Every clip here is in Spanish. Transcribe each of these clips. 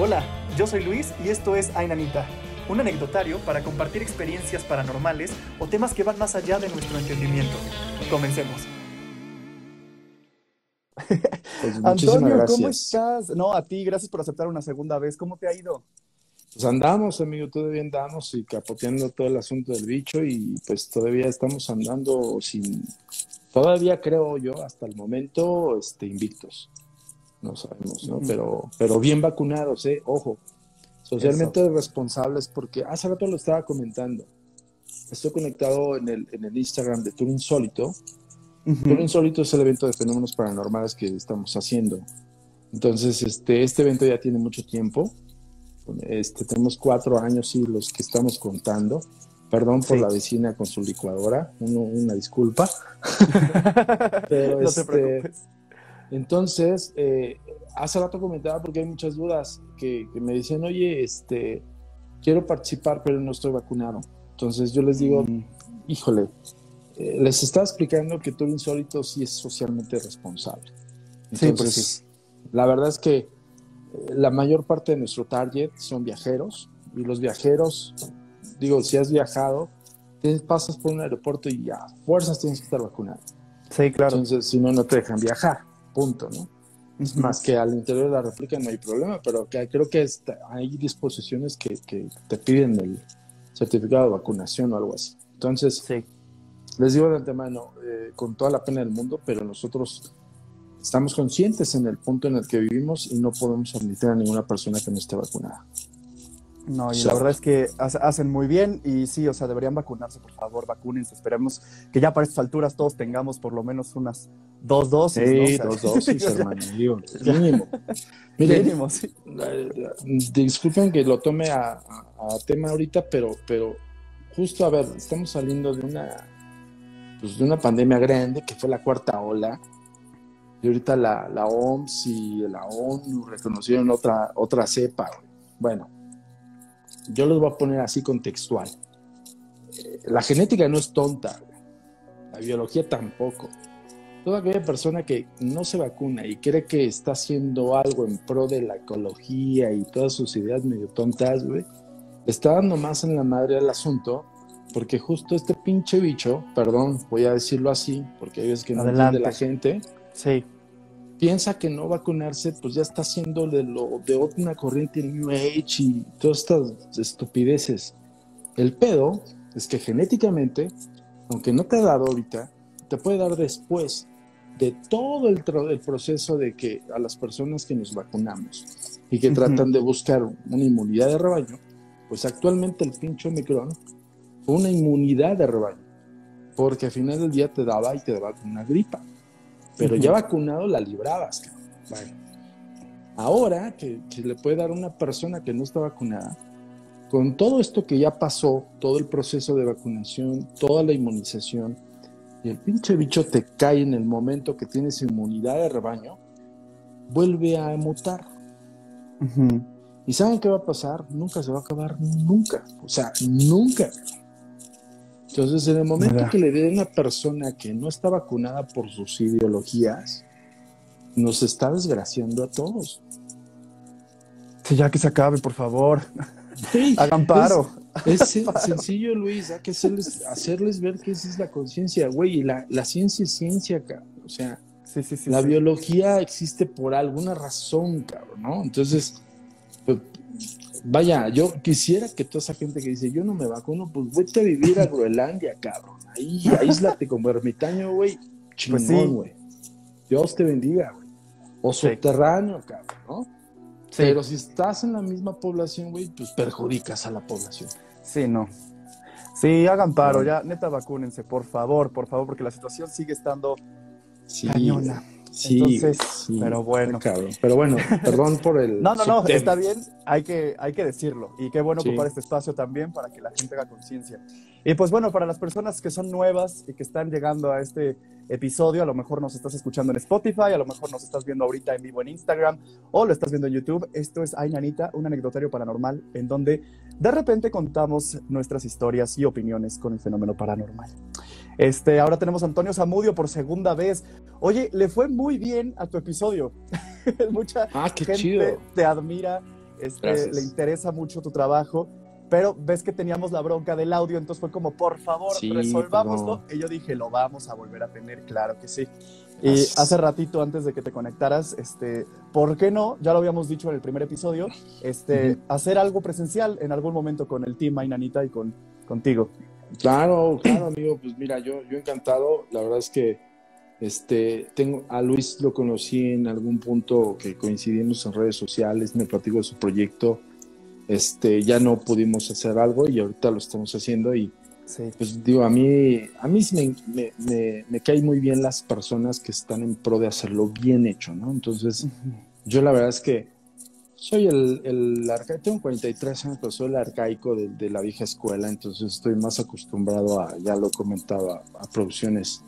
Hola, yo soy Luis y esto es Ainanita, un anecdotario para compartir experiencias paranormales o temas que van más allá de nuestro entendimiento. Comencemos. Pues Antonio, gracias. ¿cómo estás? No, a ti, gracias por aceptar una segunda vez. ¿Cómo te ha ido? Pues andamos, amigo, todavía andamos y capoteando todo el asunto del bicho y pues todavía estamos andando sin, todavía creo yo hasta el momento, este, invictos. No sabemos, ¿no? Pero, pero bien vacunados, ¿eh? Ojo, socialmente responsables porque hace rato lo estaba comentando. Estoy conectado en el, en el Instagram de Tour Insólito. Tour Insólito es el evento de fenómenos paranormales que estamos haciendo. Entonces, este, este evento ya tiene mucho tiempo. Este, tenemos cuatro años y los que estamos contando. Perdón por Sí. la vecina con su licuadora, uno- una disculpa. Pero, no te este, preocupes. Entonces, eh, hace rato comentaba porque hay muchas dudas que, que me decían, oye, este, quiero participar, pero no estoy vacunado. Entonces yo les digo, Mm, híjole, eh, les estaba explicando que Tour Insólito sí es socialmente responsable. Sí, Entonces, pues sí. la verdad es que eh, la mayor parte de nuestro target son viajeros y los viajeros, digo, si has viajado, pasas por un aeropuerto y a fuerzas tienes que estar vacunado. Sí, claro. Entonces, si no, no te dejan viajar, punto, ¿no? Más que al interior de la República no hay problema, pero que creo que está- hay disposiciones que, que te piden el certificado de vacunación o algo así. Entonces, Sí. les digo de antemano, eh, con toda la pena del mundo, pero nosotros estamos conscientes en el punto en el que vivimos y no podemos admitir a ninguna persona que no esté vacunada. No, y la verdad es que hace- hacen muy bien y sí, o sea, deberían vacunarse, por favor, vacúnense. Esperemos que ya para estas alturas todos tengamos por lo menos unas dos dosis. ¿no? Sí, sea, dos dosis, hermano, digo, mínimo. Miren, Mínimo, sí. Disculpen que lo tome a, tema ahorita, pero, pero justo a ver, estamos saliendo de una, pues de una pandemia grande que fue la cuarta ola. Y ahorita la, la OMS y la ONU reconocieron otra, otra cepa. Bueno, yo los voy a poner así contextual. Eh, La genética no es tonta, la biología tampoco toda aquella persona que no se vacuna y cree que está haciendo algo en pro de la ecología y todas sus ideas medio tontas, güey, está dando más en la madre al asunto, porque justo este pinche bicho, perdón, voy a decirlo así, porque hay veces que no entiende la gente, Sí. piensa que no vacunarse, pues ya está haciendo de, lo, de una corriente New Age y todas estas estupideces. El pedo es que genéticamente, aunque no te ha dado ahorita, te puede dar después de todo el, el proceso de que a las personas que nos vacunamos y que Ujú. tratan de buscar una inmunidad de rebaño, pues actualmente el pinche Omicron fue una inmunidad de rebaño, porque al final del día te daba y te daba una gripa, pero Ujú. ya vacunado la librabas. Bueno, ahora que, que le puede dar a una persona que no está vacunada, con todo esto que ya pasó, todo el proceso de vacunación, toda la inmunización, y el pinche bicho te cae en el momento que tienes inmunidad de rebaño, vuelve a mutar. ¿Y saben qué va a pasar? Nunca se va a acabar, nunca. O sea, nunca. Entonces, en el momento Mira. que le dé a una persona que no está vacunada por sus ideologías, nos está desgraciando a todos. Sí, ya que se acabe, por favor. Sí, Hagan paro. Es sen- sencillo, Luis, hay que hacerles, hacerles ver que esa es la conciencia, güey, y la, la ciencia es ciencia, cabrón. O sea, Sí, sí, sí. la biología existe por alguna razón, cabrón, ¿no? Entonces, pues, vaya, yo quisiera que toda esa gente que dice, yo no me vacuno, pues vete a vivir a Groenlandia, cabrón. Ahí, aíslate como ermitaño, güey. Pues. Chingón, güey. Dios te bendiga, güey. O subterráneo, cabrón, ¿no? Pero si estás en la misma población, güey, pues perjudicas a la población. Sí, no. Sí, hagan paro, ya, neta, vacúnense, por favor, por favor, porque la situación sigue estando Sí, cañona. sí, Entonces, sí, pero bueno. cabrón. Pero bueno, perdón por el. No, no, no, está bien, hay que, hay que decirlo. Y qué bueno Sí. ocupar este espacio también para que la gente haga conciencia. Y pues bueno, para las personas que son nuevas y que están llegando a este episodio, a lo mejor nos estás escuchando en Spotify, a lo mejor nos estás viendo ahorita en vivo en Instagram o lo estás viendo en YouTube. Esto es Ay Nanita, un anecdotario paranormal en donde de repente contamos nuestras historias y opiniones con el fenómeno paranormal. Este, ahora tenemos a Antonio Zamudio por segunda vez. Oye, le fue muy bien a tu episodio. Mucha Ah, qué gente chido. te admira este, le interesa mucho tu trabajo, pero ves que teníamos la bronca del audio, entonces fue como, por favor, resolvámoslo. Y yo dije, lo vamos a volver a tener, claro que sí. Y hace ratito, antes de que te conectaras, este, ¿por qué no? Ya lo habíamos dicho en el primer episodio, este, hacer algo presencial en algún momento con el team Ainanita y con, contigo. Claro, claro, amigo. Pues mira, yo, yo encantado. La verdad es que este, tengo, a Luis lo conocí en algún punto que coincidimos en redes sociales, me platico de su proyecto. Este, ya no pudimos hacer algo y ahorita lo estamos haciendo y pues digo, a mí, a mí me, me, me, caen muy bien las personas que están en pro de hacerlo bien hecho, ¿no? Entonces, yo la verdad es que soy el, el arcaico, tengo 43 años, pero soy el arcaico de, la vieja escuela, entonces estoy más acostumbrado a, ya lo comentaba, a, producciones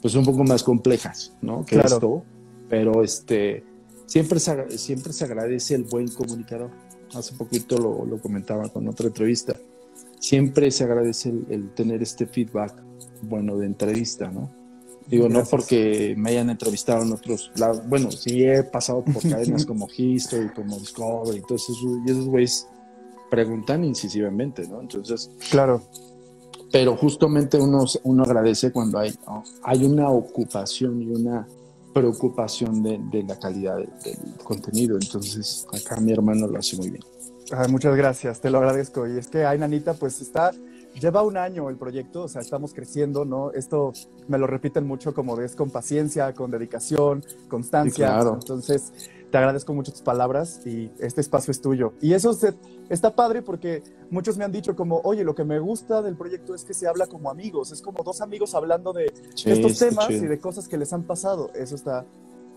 pues un poco más complejas, ¿no? Que esto, pero este, siempre se, siempre se agradece el buen comunicador. Hace poquito lo, lo comentaba con otra entrevista siempre se agradece el, tener este feedback bueno de entrevista, ¿no? Digo, no porque me hayan entrevistado en otros lados. Bueno, sí he pasado por cadenas como History, como Discovery, entonces y esos güeyes preguntan incisivamente, ¿no? Entonces. Claro. Pero justamente uno, uno agradece cuando hay, hay una ocupación y una preocupación de, de la calidad del contenido. Entonces, acá mi hermano lo hace muy bien muchas gracias, te lo agradezco. Y es que Ay Nanita, pues está, lleva un año el proyecto, o sea, estamos creciendo, ¿no? Esto me lo repiten mucho como es con paciencia, con dedicación, constancia. Entonces, te agradezco mucho tus palabras y este espacio es tuyo. Y eso está padre porque muchos me han dicho como, oye, lo que me gusta del proyecto es que se habla como amigos, es como dos amigos hablando de estos temas y de cosas que les han pasado. Eso está,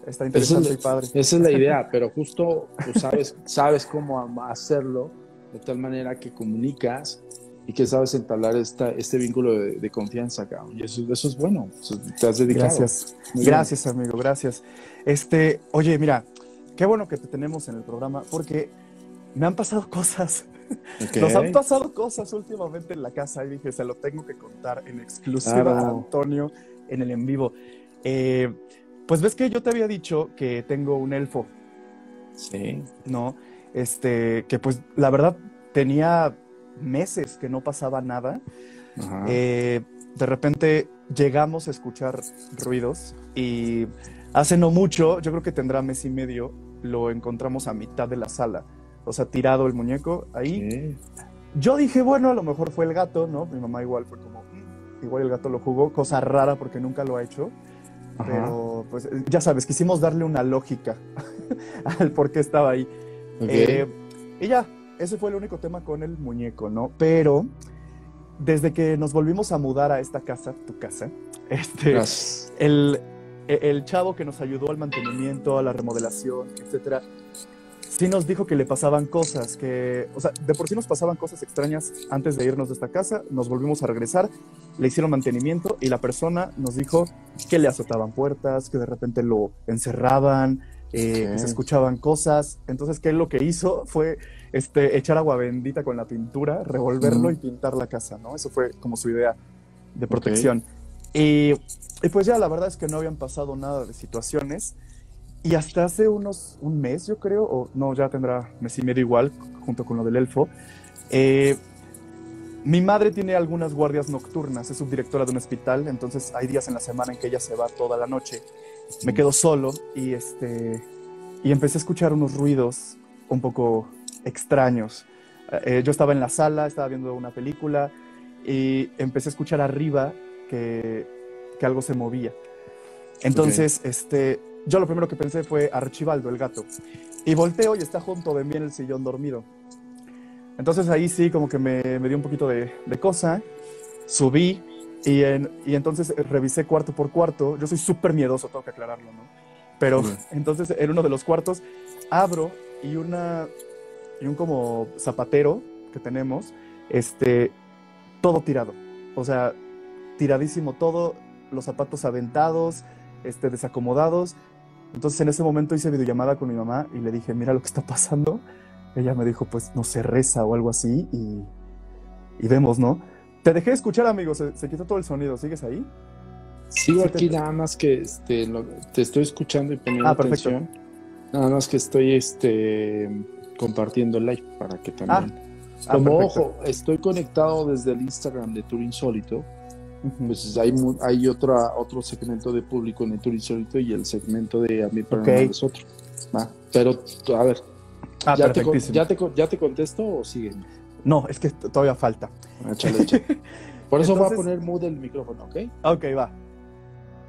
Está interesante y padre. Esa es la idea, pero justo tú sabes, sabes cómo hacerlo de tal manera que comunicas y que sabes entablar esta, este vínculo de, confianza, cabrón. Y eso, eso es bueno. te has dedicado. Gracias. gracias, amigo. Gracias. Este, oye, mira, qué bueno que te tenemos en el programa porque me han pasado cosas. Nos han pasado cosas últimamente en la casa y dije, se lo tengo que contar en exclusiva a Antonio en el en vivo. Eh, pues ves que yo te había dicho que tengo un elfo. Sí. ¿No? Este, que pues la verdad tenía meses que no pasaba nada. Eh, de repente llegamos a escuchar ruidos y hace no mucho, yo creo que tendrá mes y medio, lo encontramos a mitad de la sala. O sea, tirado el muñeco ahí. Yo dije, bueno, a lo mejor fue el gato, ¿no? Mi mamá igual fue como, mm, igual el gato lo jugó, cosa rara porque nunca lo ha hecho. Pero, pues, ya sabes, quisimos darle una lógica al por qué estaba ahí. Eh, y ya, ese fue el único tema con el muñeco, ¿no? Pero desde que nos volvimos a mudar a esta casa, tu casa, este, el, el chavo que nos ayudó al mantenimiento, a la remodelación, etcétera, sí nos dijo que le pasaban cosas, que, o sea, de por sí nos pasaban cosas extrañas antes de irnos de esta casa, nos volvimos a regresar, le hicieron mantenimiento y la persona nos dijo que le azotaban puertas, que de repente lo encerraban, eh, que se escuchaban cosas. Entonces, ¿qué lo que hizo? Fue este, echar agua bendita con la pintura, revolverlo y pintar la casa, ¿no? Eso fue como su idea de protección. Y, y pues ya, la verdad es que no habían pasado nada de situaciones. Y hasta hace unos, un mes, yo creo, o no, ya tendrá mes y medio igual, junto con lo del elfo. Eh, mi madre tiene algunas guardias nocturnas, es subdirectora de un hospital, entonces hay días en la semana en que ella se va toda la noche. Me quedo solo y, este, y empecé a escuchar unos ruidos un poco extraños. Eh, yo estaba en la sala, estaba viendo una película y empecé a escuchar arriba que, que algo se movía. Entonces, este, yo lo primero que pensé fue Archibaldo, el gato. Y volteo y está junto de mí en el sillón dormido. Entonces ahí sí como que me, dio un poquito de, cosa. Subí y, y, entonces revisé cuarto por cuarto. Yo soy súper miedoso, tengo que aclararlo, ¿no? Pero entonces en uno de los cuartos abro y, una, y un como zapatero que tenemos, este, todo tirado. O sea, tiradísimo todo, los zapatos aventados, este, desacomodados. Entonces en ese momento hice videollamada con mi mamá y le dije, mira lo que está pasando. Ella me dijo, pues no se reza o algo así y, y vemos, ¿no? Te dejé escuchar, amigo, se, quitó todo el sonido, ¿sigues ahí? Sigo aquí nada más que este, te estoy escuchando y poniendo ah, atención. Nada más que estoy este, compartiendo el live para que también. Ah, Como perfecto. ojo, estoy conectado desde el Instagram de Tour Insólito. Pues hay, hay otra, otro segmento de público en el Tour Insólito y el segmento de A mí para Ok. es otro. Va. Pero, a ver, Ah, ¿ya, te, ya, te, ¿ya te contesto o sigue? No, es que todavía falta. Échale, échale. Por eso Entonces- voy a poner mood el micrófono, ¿ok? Ok, va.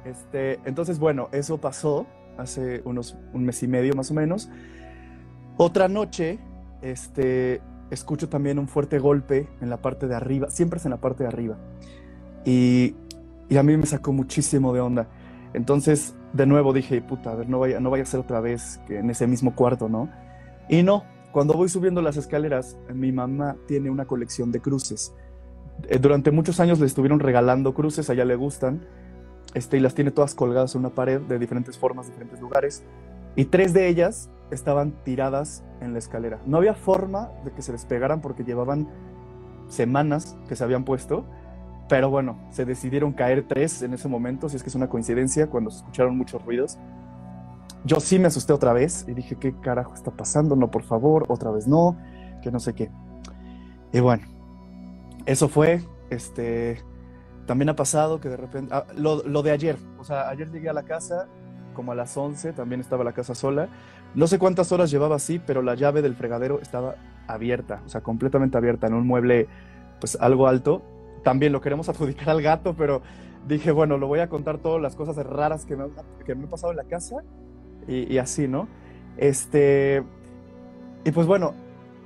Este, entonces, bueno, eso pasó hace unos un mes y medio más o menos. Otra noche, este, escucho también un fuerte golpe en la parte de arriba, siempre es en la parte de arriba. Y, y a mí me sacó muchísimo de onda. Entonces, de nuevo dije, puta, a ver, no vaya, no vaya a ser otra vez que en ese mismo cuarto, ¿no? Y no, cuando voy subiendo las escaleras, mi mamá tiene una colección de cruces. Eh, durante muchos años le estuvieron regalando cruces, a ella le gustan, este, y las tiene todas colgadas en una pared de diferentes formas, diferentes lugares, y tres de ellas estaban tiradas en la escalera. No había forma de que se despegaran porque llevaban semanas que se habían puesto, pero bueno, se decidieron caer tres en ese momento, si es que es una coincidencia, cuando se escucharon muchos ruidos. Yo sí me asusté otra vez y dije, ¿qué carajo está pasando? No, por favor, otra vez no, que no sé qué. Y bueno, eso fue, este, también ha pasado que de repente, ah, lo, lo de ayer, o sea, ayer llegué a la casa como a las 11, también estaba la casa sola. No sé cuántas horas llevaba así, pero la llave del fregadero estaba abierta, o sea, completamente abierta en un mueble, pues algo alto. También lo queremos adjudicar al gato, pero dije, bueno, lo voy a contar todas las cosas raras que me, que me han pasado en la casa y, y así, ¿no? Este, y pues bueno,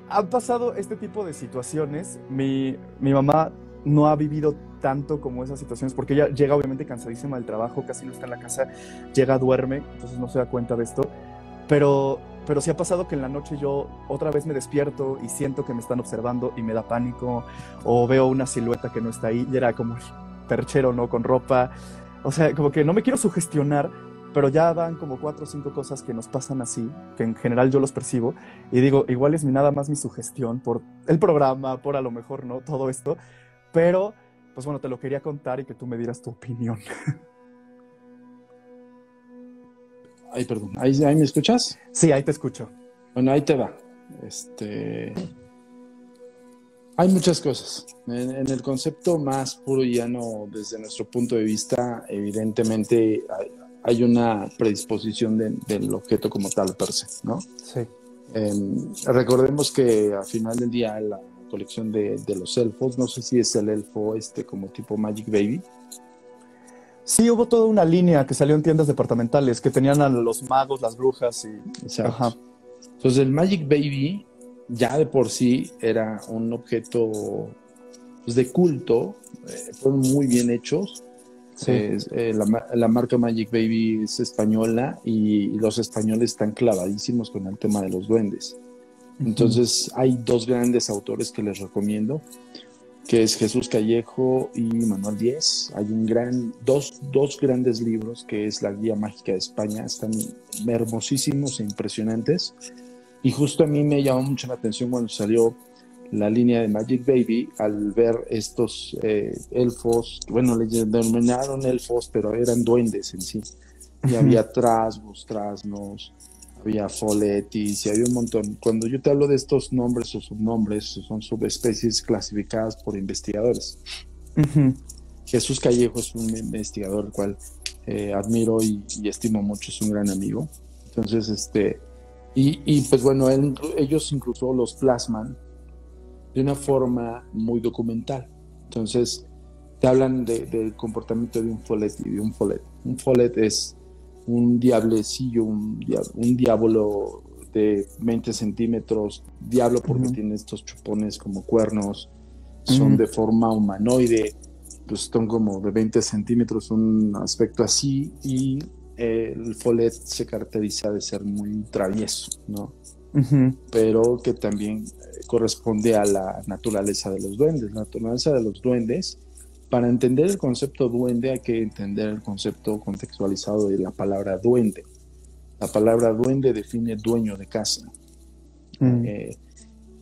han pasado este tipo de situaciones. Mi, mi mamá no ha vivido tanto como esas situaciones, porque ella llega obviamente cansadísima del trabajo, casi no está en la casa, llega, duerme, entonces no se da cuenta de esto. Pero, pero sí ha pasado que en la noche yo otra vez me despierto y siento que me están observando y me da pánico, o veo una silueta que no está ahí, y era como perchero, ¿no? Con ropa. O sea, como que no me quiero sugestionar, pero ya van como cuatro o cinco cosas que nos pasan así, que en general yo los percibo, y digo, igual es mi- nada más mi sugestión por el programa, por a lo mejor, ¿no? Todo esto, pero, pues bueno, te lo quería contar y que tú me dieras tu opinión. Ay, perdón. ¿Ahí, ahí me escuchas? Sí, ahí te escucho. Bueno, ahí te va. Este. Hay muchas cosas. En, en el concepto más puro y llano, desde nuestro punto de vista, evidentemente hay, hay una predisposición de- del objeto como tal per se, ¿no? Sí. Em, recordemos que al final del día la colección de, de los elfos, no sé si es el elfo este como tipo Magic Baby, Sí, hubo toda una línea que salió en tiendas departamentales que tenían a los magos, las brujas y... Exacto. Ajá. Entonces el Magic Baby ya de por sí era un objeto pues, de culto, eh, fueron muy bien hechos. Sí. Eh, la, ma- la marca Magic Baby es española y, y los españoles están clavadísimos con el tema de los duendes. Entonces hay dos grandes autores que les recomiendo, que es Jesús Callejo y Manuel Díez. Hay un gran, dos, dos grandes libros que es la Guía Mágica de España, están hermosísimos e impresionantes. Y justo a mí me llamó mucho la atención cuando salió la línea de Magic Baby al ver estos eh, elfos, bueno, le denominaron elfos, pero eran duendes en sí. Y había trasgos, trasnos, había foletis y había un montón. Cuando yo te hablo de estos nombres o subnombres, son subespecies clasificadas por investigadores. Jesús Callejo es un investigador al cual eh, admiro y, y estimo mucho, es un gran amigo. Entonces, este, y, y, pues bueno, él- ellos incluso los plasman de una forma muy documental. Entonces, te hablan de- del comportamiento de un folet y de un folet. Un folet es un diablecillo, un, un diablo de 20 centímetros, diablo porque tiene estos chupones como cuernos, son de forma humanoide, pues son como de 20 centímetros, un aspecto así, y eh, el folet se caracteriza de ser muy travieso, ¿no? Pero que también eh, corresponde a la naturaleza de los duendes. La naturaleza de los duendes, para entender el concepto duende hay que entender el concepto contextualizado de la palabra duende. La palabra duende define dueño de casa. Mm. Eh,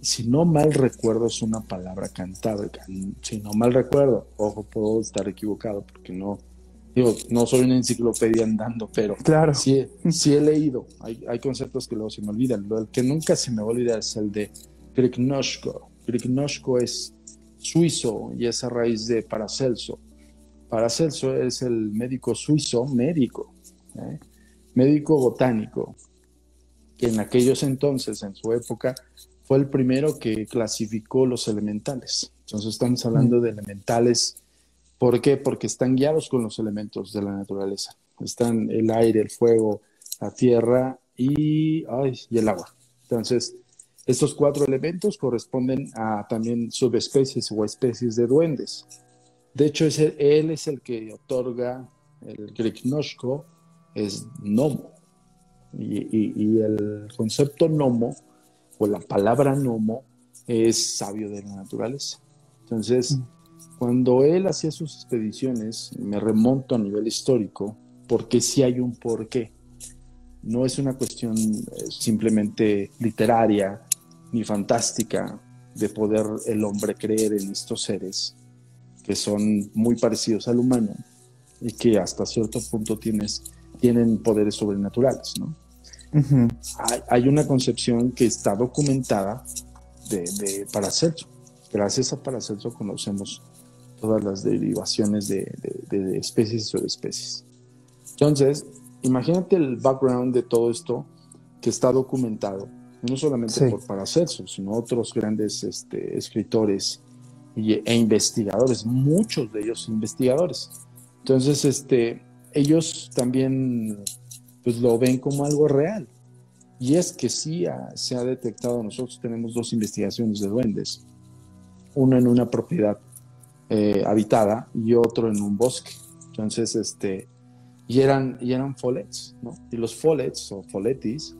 si no mal recuerdo, es una palabra cantábrica. Si no mal recuerdo, ojo, puedo estar equivocado porque no, Digo, no soy una enciclopedia andando, pero claro. sí, sí he leído. Hay, hay conceptos que luego se me olvidan. Lo que nunca se me va a olvidar es el de Kriknoshko. Kriknoshko es suizo y es a raíz de Paracelso. Paracelso es el médico suizo, médico, ¿eh? médico botánico, que en aquellos entonces, en su época, fue el primero que clasificó los elementales. Entonces estamos hablando mm. de elementales. ¿Por qué? Porque están guiados con los elementos de la naturaleza. Están el aire, el fuego, la tierra y, y el agua. Entonces, estos cuatro elementos corresponden a también subespecies o especies de duendes. De hecho, es él es el que otorga el Griknoshko, es Nomo. Y, el concepto Nomo, o la palabra Nomo, es sabio de la naturaleza. Entonces, mm. cuando él hacía sus expediciones, me remonto a nivel histórico, porque sí hay un porqué. No es una cuestión eh, simplemente literaria ni fantástica de poder el hombre creer en estos seres que son muy parecidos al humano y que hasta cierto punto tienes, tienen poderes sobrenaturales, ¿no? hay, una concepción que está documentada de, de, Paracelso. Gracias a Paracelso conocemos todas las derivaciones de, de, especies y subespecies. Entonces, imagínate el background de todo esto que está documentado, no solamente por Paracelso, sino otros grandes este, escritores e investigadores, muchos de ellos investigadores. Entonces, este, ellos también pues lo ven como algo real. Y es que sí se ha detectado, nosotros tenemos dos investigaciones de duendes, uno en una propiedad eh, habitada y otro en un bosque. Entonces, este, y eran, y eran follets, ¿no? Y los follets o folletis,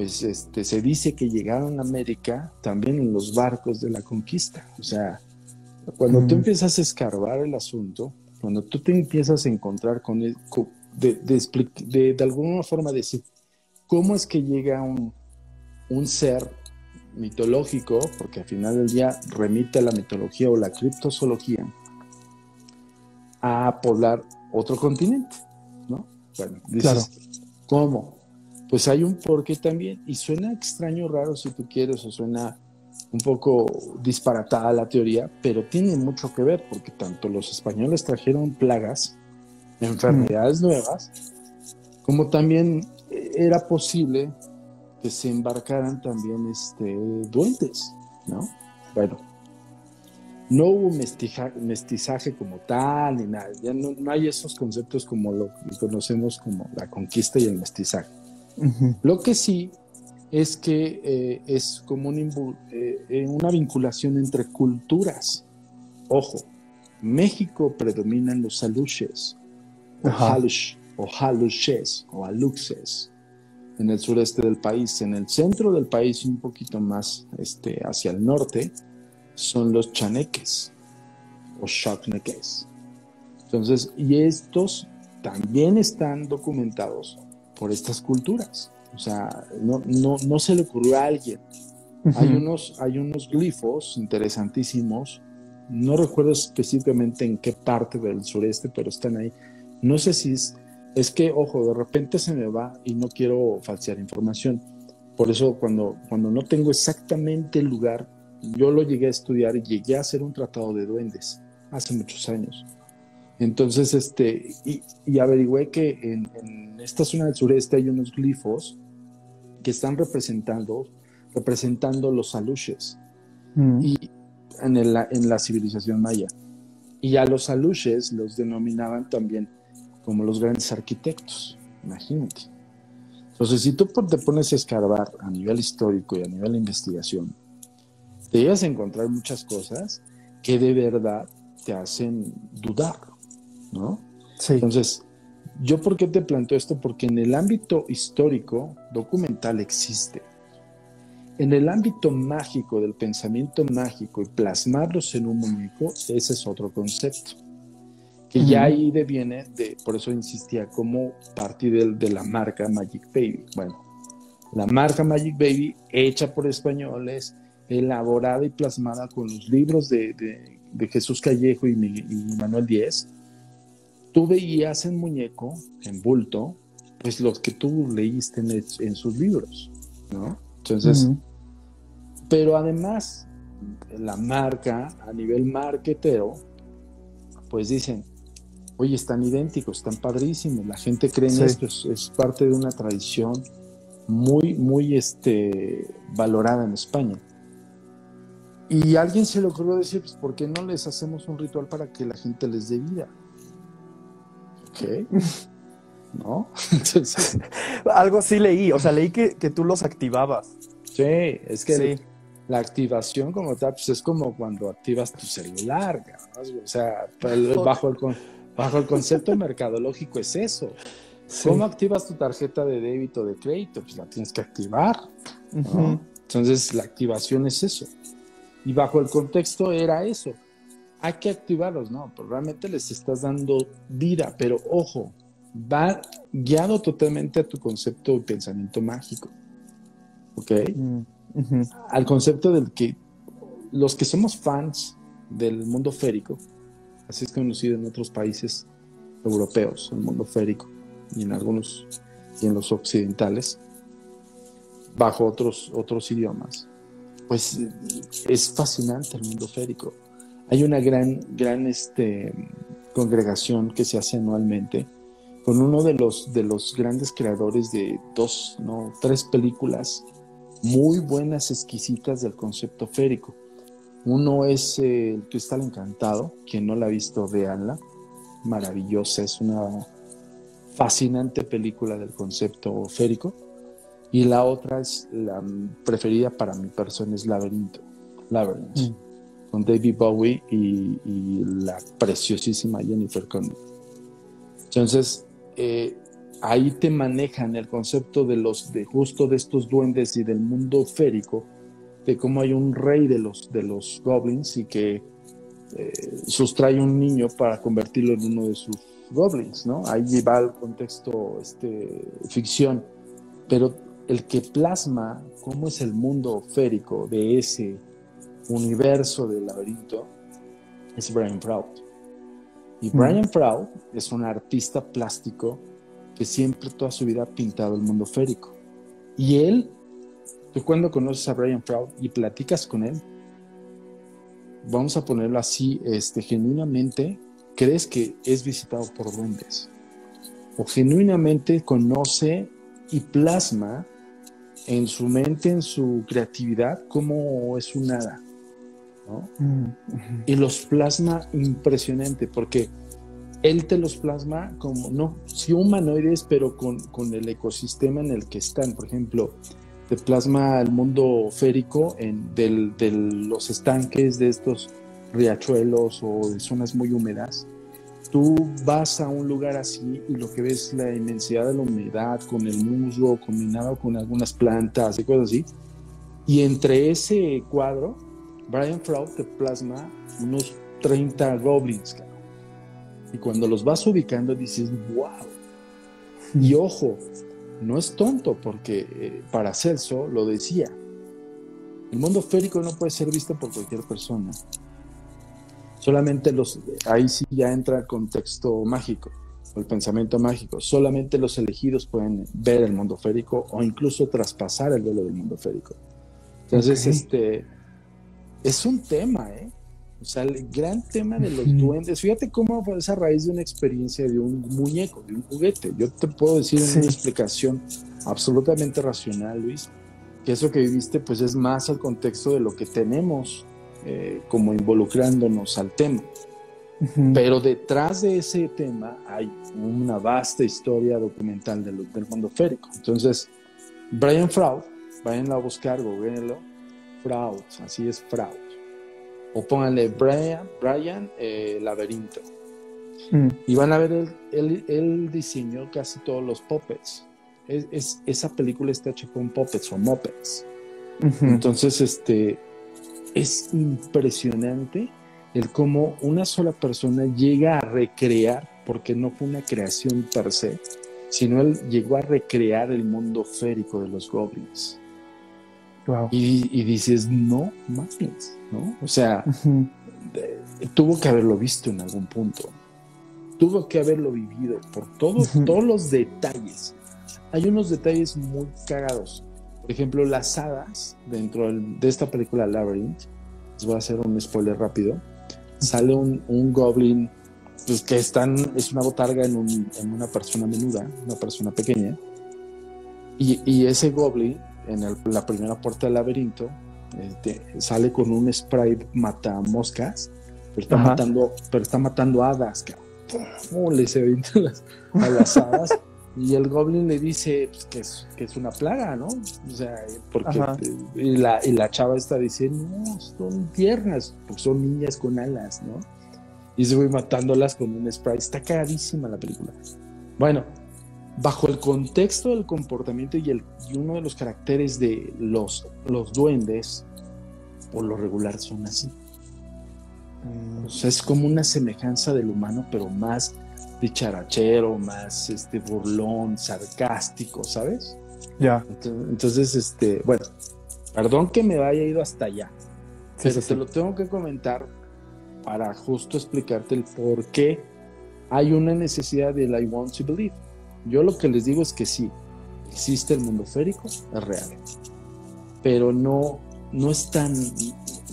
pues este, se dice que llegaron a América también en los barcos de la conquista. O sea, cuando tú empiezas a escarbar el asunto, cuando tú te empiezas a encontrar con, el, de, de, de, alguna forma decir, ¿cómo es que llega un, un ser mitológico, porque al final del día remite a la mitología o la criptozoología, a poblar otro continente? ¿no? Bueno, dices, ¿cómo? Pues hay un porqué también, y suena extraño, raro si tú quieres, o suena un poco disparatada la teoría, pero tiene mucho que ver porque tanto los españoles trajeron plagas, enfermedades nuevas, como también era posible que se embarcaran también este, duendes, ¿no? Bueno, no hubo mestizaje como tal ni nada, ya no, hay esos conceptos como lo que conocemos como la conquista y el mestizaje. Lo que sí es que eh, es como eh, eh, una vinculación entre culturas. Ojo, México predominan los aluches, o, halush, o halushes, o aluxes, en el sureste del país. En el centro del país, un poquito más este, hacia el norte, son los chaneques, o chacneques. Entonces, y estos también están documentados por estas culturas. O sea, no, no, no se le ocurrió a alguien. hay, unos, hay unos glifos interesantísimos. No recuerdo específicamente en qué parte del sureste, pero están ahí. No sé si es, es que, ojo, de repente se me va y no quiero falsear información. Por eso cuando, cuando no tengo exactamente el lugar, yo lo llegué a estudiar y llegué a hacer un tratado de duendes hace muchos años. Entonces, este, y, y averigüé que en, en, esta zona del sureste hay unos glifos que están representando, representando los aluches mm. y en, el, en la civilización maya. Y a los aluches los denominaban también como los grandes arquitectos, imagínate. Entonces, si tú te pones a escarbar a nivel histórico y a nivel de investigación, te llegas a encontrar muchas cosas que de verdad te hacen dudar. ¿No? Sí. Entonces, ¿yo por qué te planteo esto? Porque en el ámbito histórico, documental existe. En el ámbito mágico, del pensamiento mágico y plasmarlos en un muñeco, ese es otro concepto. Que ya ahí deviene, de, por eso insistía, como parte de, la marca Magic Baby. Bueno, la marca Magic Baby, hecha por españoles, elaborada y plasmada con los libros de, de Jesús Callejo y, y Manuel Díez, tú veías en muñeco, en bulto, pues los que tú leíste en, sus libros, ¿no? Entonces, pero además, la marca, a nivel marketero, pues dicen, oye, están idénticos, están padrísimos, la gente cree en esto, es, parte de una tradición muy, muy este, valorada en España. Y alguien se le ocurrió decir, pues, ¿por qué no les hacemos un ritual para que la gente les dé vida? ¿Ok? ¿No? Algo así leí, o sea, leí que, tú los activabas. Sí, es que la activación como tal, pues es como cuando activas tu celular, o sea, bajo el, bajo el concepto mercadológico es eso. ¿Cómo activas tu tarjeta de débito o de crédito? Pues la tienes que activar. Entonces, la activación es eso. Y bajo el contexto era eso. Hay que activarlos, ¿no? Pues realmente les estás dando vida, pero ojo, va guiado totalmente a tu concepto de pensamiento mágico. ¿Ok? Mm, Al concepto del que los que somos fans del mundo férico, así es conocido en otros países europeos, el mundo férico, y en algunos, y en los occidentales, bajo otros, otros idiomas, pues es fascinante el mundo férico. Hay una gran, gran este, congregación que se hace anualmente con uno de los, de los grandes creadores de dos, no, tres películas muy buenas, exquisitas del concepto férico. Uno es eh, El Cristal Encantado, quien no la ha visto, véanla. Maravillosa, es una fascinante película del concepto férico. Y la otra es la preferida para mi persona, es Laberinto. Labyrinth, mm. Con David Bowie y, la preciosísima Jennifer Connelly. Entonces, eh, ahí te manejan el concepto de los, de justo de estos duendes y del mundo férico, de cómo hay un rey de los, de los goblins y que eh, sustrae un niño para convertirlo en uno de sus goblins, ¿no? Ahí va el contexto este, ficción, pero el que plasma cómo es el mundo férico de ese universo del laberinto es Brian Proud. Y Brian Proud es un artista plástico que siempre toda su vida ha pintado el mundo férico. Y él, tú cuando conoces a Brian Proud y platicas con él, vamos a ponerlo así, este, genuinamente crees que es visitado por duendes. O genuinamente conoce y plasma en su mente, en su creatividad, como es un hada. Mm, y los plasma impresionante, porque él te los plasma como, no, sí humanoides, pero con, con el ecosistema en el que están. Por ejemplo, te plasma el mundo férico en, de los estanques de estos riachuelos o de zonas muy húmedas tú vas a un lugar así y lo que ves es la inmensidad de la humedad con el musgo combinado con algunas plantas y cosas así. Y entre ese cuadro, Brian Froud te plasma unos 30 goblins. Y cuando los vas ubicando dices, wow. Y ojo, no es tonto porque eh, para Celso lo decía, el mundo férico no puede ser visto por cualquier persona solamente los, ahí sí ya entra el contexto mágico, el pensamiento mágico, solamente los elegidos pueden ver el mundo férico o incluso traspasar el velo del mundo férico. Entonces, este, es un tema, ¿eh? O sea, el gran tema de los duendes, fíjate cómo fue esa raíz de una experiencia de un muñeco, de un juguete. Yo te puedo decir en una explicación absolutamente racional, Luis, que eso que viviste pues es más el contexto de lo que tenemos eh, como involucrándonos al tema. Pero detrás de ese tema hay una vasta historia documental del mundo férico. Entonces, Brian Fraud, vayan a buscar, googleenlo, Fraud, así es Fraud. O pónganle Brian, Brian eh, Laberinto. Mm. Y van a ver, él, él, diseñó casi todos los puppets. Es, esa película está hecha con puppets o mopeds. Entonces, este, es impresionante el cómo una sola persona llega a recrear, porque no fue una creación per se, sino él llegó a recrear el mundo férico de los goblins. Y, dices, no mames, ¿no? O sea, tuvo que haberlo visto en algún punto. tuvo que haberlo vivido por todo, todos los detalles. Hay unos detalles muy cagados. Por ejemplo, las hadas dentro de esta película Labyrinth, les voy a hacer un spoiler rápido, sale un, un goblin pues, que están, es una botarga en, un, en una persona menuda, una persona pequeña, y, y ese goblin en la primera puerta del laberinto este, sale con un spray mata moscas, pero está matando, pero está matando hadas, cabrón. le se a las hadas. Y el goblin le dice pues, que, es, que es una plaga, ¿no? O sea, porque y la, y la chava está diciendo, no, son tiernas, porque son niñas con alas, ¿no? Y se voy matándolas con un spray. Está carísima la película. Bueno, bajo el contexto del comportamiento y, el, y uno de los caracteres de los, los duendes, por lo regular son así. Mm. O sea, es como una semejanza del humano, pero más dicharachero, más este burlón, sarcástico, ¿sabes? Ya. Entonces, este, bueno, perdón que me haya ido hasta allá, pero te lo tengo que comentar para justo explicarte el por qué hay una necesidad del I want to believe. Yo lo que les digo es que sí, existe el mundo férico, es real, pero no, no es tan,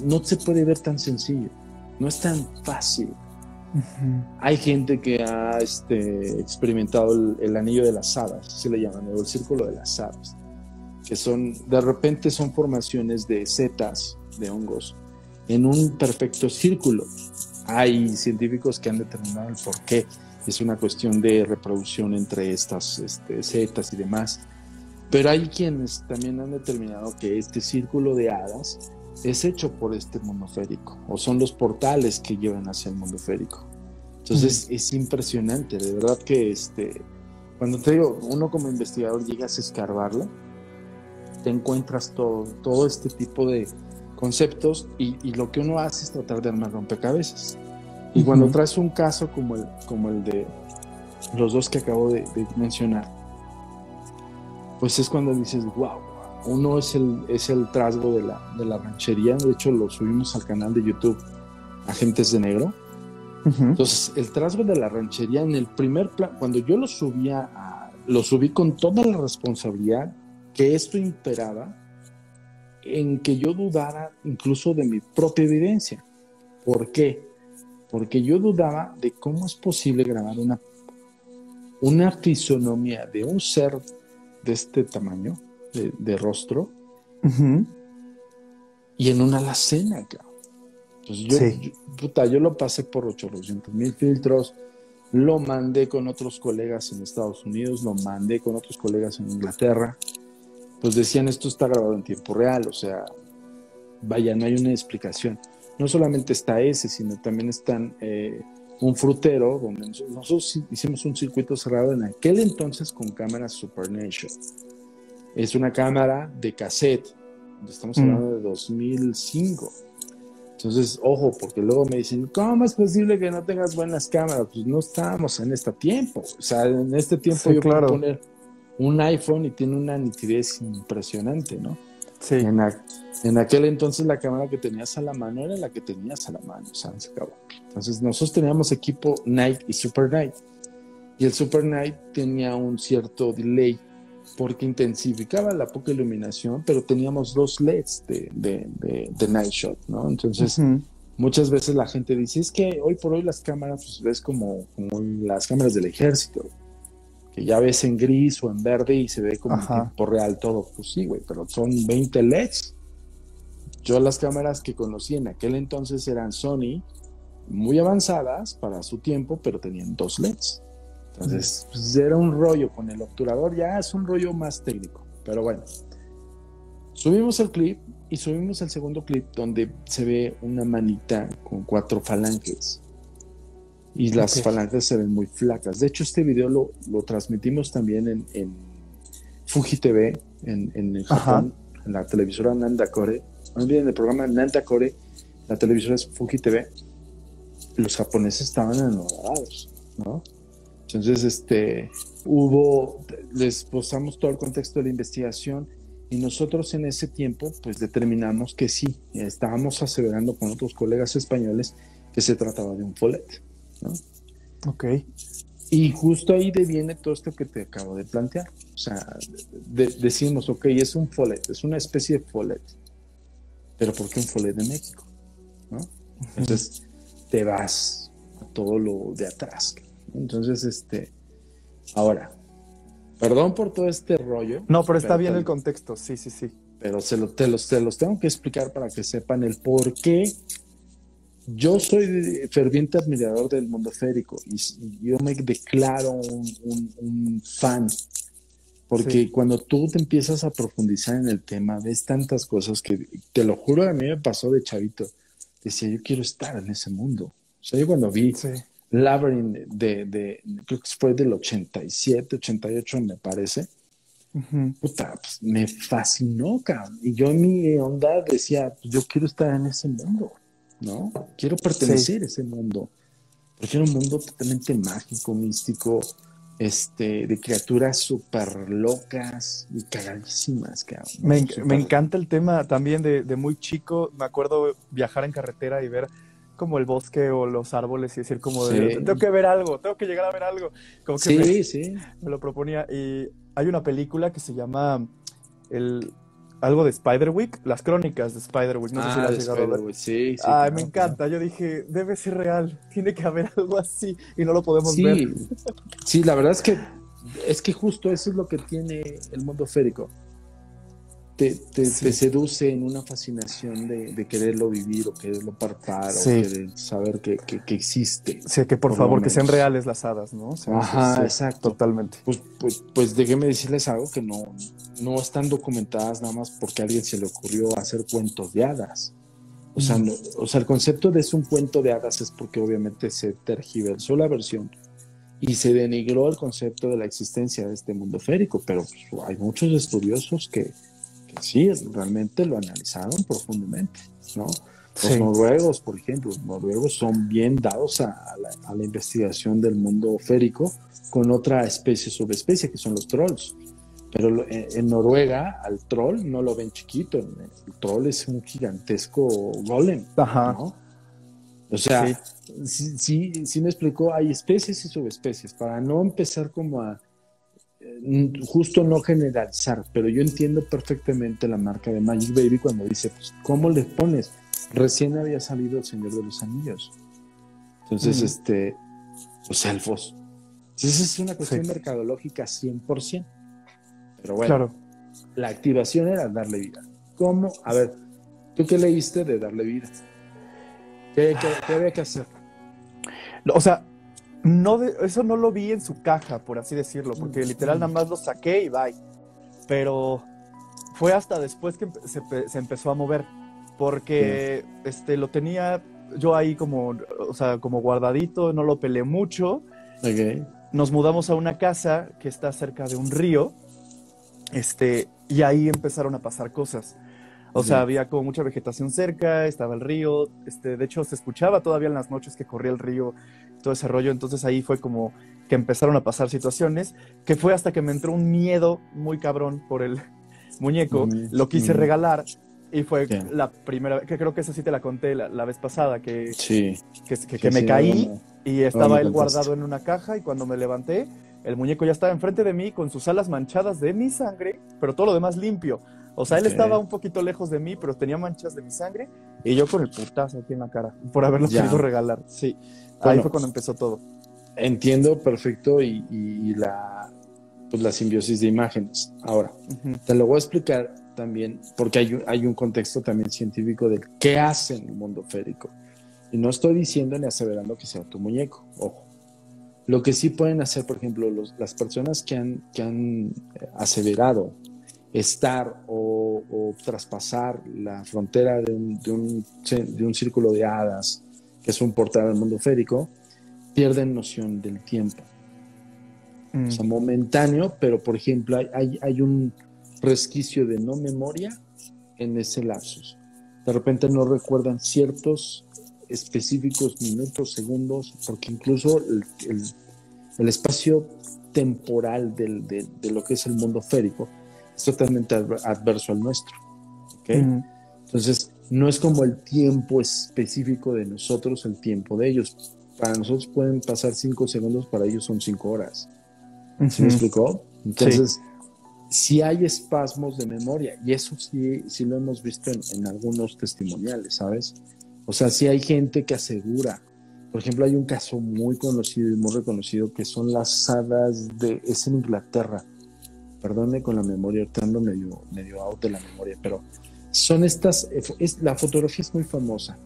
no se puede ver tan sencillo, no es tan fácil. Hay gente que ha este, experimentado el, anillo de las hadas, se le llama, el círculo de las hadas, que son, de repente son formaciones de setas, de hongos, en un perfecto círculo. Hay científicos que han determinado el por qué es una cuestión de reproducción entre estas este, setas y demás. Pero hay quienes también han determinado que este círculo de hadas es hecho por este mundo férico, o son los portales que llevan hacia el mundo férico. Entonces es impresionante, de verdad que este, cuando te digo, uno como investigador llegas a escarbarlo, te encuentras todo, todo este tipo de conceptos y, y lo que uno hace es tratar de armar rompecabezas. Y cuando traes un caso como el, como el de los dos que acabo de, mencionar, pues es cuando dices, wow, uno es el, es el trasgo de la, de la ranchería, de hecho lo subimos al canal de YouTube Agentes de Negro. Entonces, el trasgo de la ranchería en el primer plan, cuando yo lo subía, lo subí con toda la responsabilidad que esto imperaba en que yo dudara incluso de mi propia evidencia. ¿Por qué? Porque yo dudaba de cómo es posible grabar una, una fisonomía de un ser de este tamaño, de, rostro, y en una alacena, Pues yo, puta, yo lo pasé por 800 mil filtros, lo mandé con otros colegas en Estados Unidos, lo mandé con otros colegas en Inglaterra. Pues decían, esto está grabado en tiempo real, o sea, vaya, no hay una explicación no solamente está ese, sino también están eh, un frutero, donde nosotros, hicimos un circuito cerrado en aquel entonces con cámaras Supernation. Es una cámara de cassette, estamos mm. hablando de 2005. Entonces, ojo, porque luego me dicen, ¿cómo es posible que no tengas buenas cámaras? Pues no estábamos en este tiempo. O sea, en este tiempo yo puedo poner un iPhone y tiene una nitidez impresionante, ¿no? Sí. En, aquel entonces la cámara que tenías a la mano era la que tenías a la mano, se acabó. Entonces nosotros teníamos equipo Night y Super Night. Y el Super Night tenía un cierto delay porque intensificaba la poca iluminación, pero teníamos dos LEDs de, de, Night Shot, ¿no? Entonces, muchas veces la gente dice, es que hoy por hoy las cámaras, pues ves como, como las cámaras del ejército que ya ves en gris o en verde y se ve como por real todo. Pues sí, güey, pero son 20 LEDs. Yo las cámaras que conocí en aquel entonces eran Sony, muy avanzadas para su tiempo, pero tenían dos LEDs. Entonces, pues era un rollo con el obturador, ya es un rollo más técnico. Pero bueno, subimos el clip y subimos el segundo clip donde se ve una manita con cuatro falanges y las falanges se ven muy flacas. De hecho, este video lo, lo transmitimos también en, en, Fuji TV, en, en Japón, en la televisora Nanda Kore. No olviden el programa Nanda Kore, la televisora es Fuji TV. Los japoneses estaban enamorados, ¿no? Entonces, este, hubo, les posamos todo el contexto de la investigación y nosotros en ese tiempo, pues determinamos que sí, estábamos aseverando con otros colegas españoles que se trataba de un follet. Ok. Y justo ahí viene todo esto que te acabo de plantear. O sea, decimos, ok, es un folet, es una especie de folet. Pero ¿por qué un folet de México? ¿No? Entonces te vas a todo lo de atrás. Entonces, este, ahora, perdón por todo este rollo. No, pero está bien el contexto, sí, sí, sí. Pero se lo, te, los, te los tengo que explicar para que sepan el por qué yo soy ferviente admirador del mundo férico y, yo me declaro un, fan. Porque cuando tú te empiezas a profundizar en el tema, ves tantas cosas que, te lo juro, a mí me pasó de chavito. Decía, yo quiero estar en ese mundo. O sea, yo cuando vi sí. Labyrinth de, de, creo que fue del 87, 88, me parece, puta, pues, me fascinó, cabrón. Y yo en mi onda decía, pues yo quiero estar en ese mundo. ¿No? Quiero pertenecer a ese mundo. Porque un mundo totalmente mágico, místico, este, de criaturas súper locas y cagadísimas. Me, me, encanta el tema también de, de, muy chico. Me acuerdo viajar en carretera y ver como el bosque o los árboles y decir como tengo que ver algo, tengo que llegar a ver algo. Como que sí, sí. Me lo proponía. Y hay una película que se llama el algo de Spiderwick, las crónicas de Spiderwick, no sé si las has llegado a ver. Sí, sí, Ay, me encanta. Yo dije, debe ser real, tiene que haber algo así y no lo podemos ver. Sí, la verdad es que es que justo eso es lo que tiene el mundo férico. Te, te, seduce en una fascinación de, quererlo vivir o quererlo parpar o querer saber que, que, existe. Sí, que por, favor, que sean reales las hadas, ¿no? Ajá, exacto. Totalmente. Pues, pues, pues déjenme decirles algo que no, no están documentadas nada más porque a alguien se le ocurrió hacer cuentos de hadas. O sea, o sea, el concepto de es un cuento de hadas es porque obviamente se tergiversó la versión y se denigró el concepto de la existencia de este mundo férico, pero pues, hay muchos estudiosos que, sí, realmente lo analizaron profundamente, ¿no? Los noruegos, por ejemplo, los noruegos son bien dados a, la, a, la, investigación del mundo férico con otra especie, subespecie, que son los trolls. Pero en Noruega al troll no lo ven chiquito, el troll es un gigantesco golem. Ajá. O sea, sí. sí, me explicó, hay especies y subespecies, para no empezar como a justo no generalizar, pero yo entiendo perfectamente la marca de Magic Baby cuando dice, pues, ¿cómo le pones? Recién había salido El Señor de los Anillos. Entonces, este, los elfos. Entonces es una cuestión mercadológica 100%. Pero bueno, la activación era darle vida. ¿Cómo? A ver, ¿tú qué leíste de darle vida? ¿Qué, había que hacer? O sea, no eso no lo vi en su caja, por así decirlo, porque literal nada más lo saqué y bye. Pero fue hasta después que se, empezó a mover, porque este, lo tenía yo ahí como, o sea, como guardadito, no lo peleé mucho. Nos mudamos a una casa que está cerca de un río este, y ahí empezaron a pasar cosas. O sea, había como mucha vegetación cerca, estaba el río, este, de hecho se escuchaba todavía en las noches que corría el río, todo ese rollo, entonces ahí fue como que empezaron a pasar situaciones, que fue hasta que me entró un miedo muy cabrón por el muñeco, lo quise regalar y fue la primera vez, que creo que esa sí te la conté la, vez pasada, que, que, me caí y estaba él guardado en una caja y cuando me levanté el muñeco ya estaba enfrente de mí con sus alas manchadas de mi sangre, pero todo lo demás limpio. O sea, él estaba un poquito lejos de mí, pero tenía manchas de mi sangre y yo con el putazo aquí en la cara por haberlo querido regalar. Sí, ahí fue cuando empezó todo. Entiendo perfecto y, la, pues la simbiosis de imágenes. Ahora, te lo voy a explicar también porque hay, hay un contexto también científico de qué hace en el mundo férico. Y no estoy diciendo ni aseverando que sea tu muñeco, ojo. Lo que sí pueden hacer, por ejemplo, las personas que han, que han eh, aseverado estar o, traspasar la frontera de un, de, un, círculo de hadas, que es un portal del mundo férico, pierden noción del tiempo. O sea, mm. momentáneo, pero por ejemplo, hay, hay, un resquicio de no memoria en ese lapsus. De repente no recuerdan ciertos específicos minutos, segundos, porque incluso el, espacio temporal de, lo que es el mundo férico es totalmente adverso al nuestro. Entonces, no es como el tiempo específico de nosotros, el tiempo de ellos. para nosotros pueden pasar cinco segundos, para ellos son cinco horas. ¿Se me explicó? Entonces, sí. hay espasmos de memoria y eso sí, sí lo hemos visto en, algunos testimoniales, ¿sabes? O sea, sí hay gente que asegura, por ejemplo, hay un caso muy conocido y muy reconocido que son las hadas de, es en Inglaterra, perdone con la memoria, estando medio, medio out de la memoria, pero son estas, es, la fotografía es muy famosa.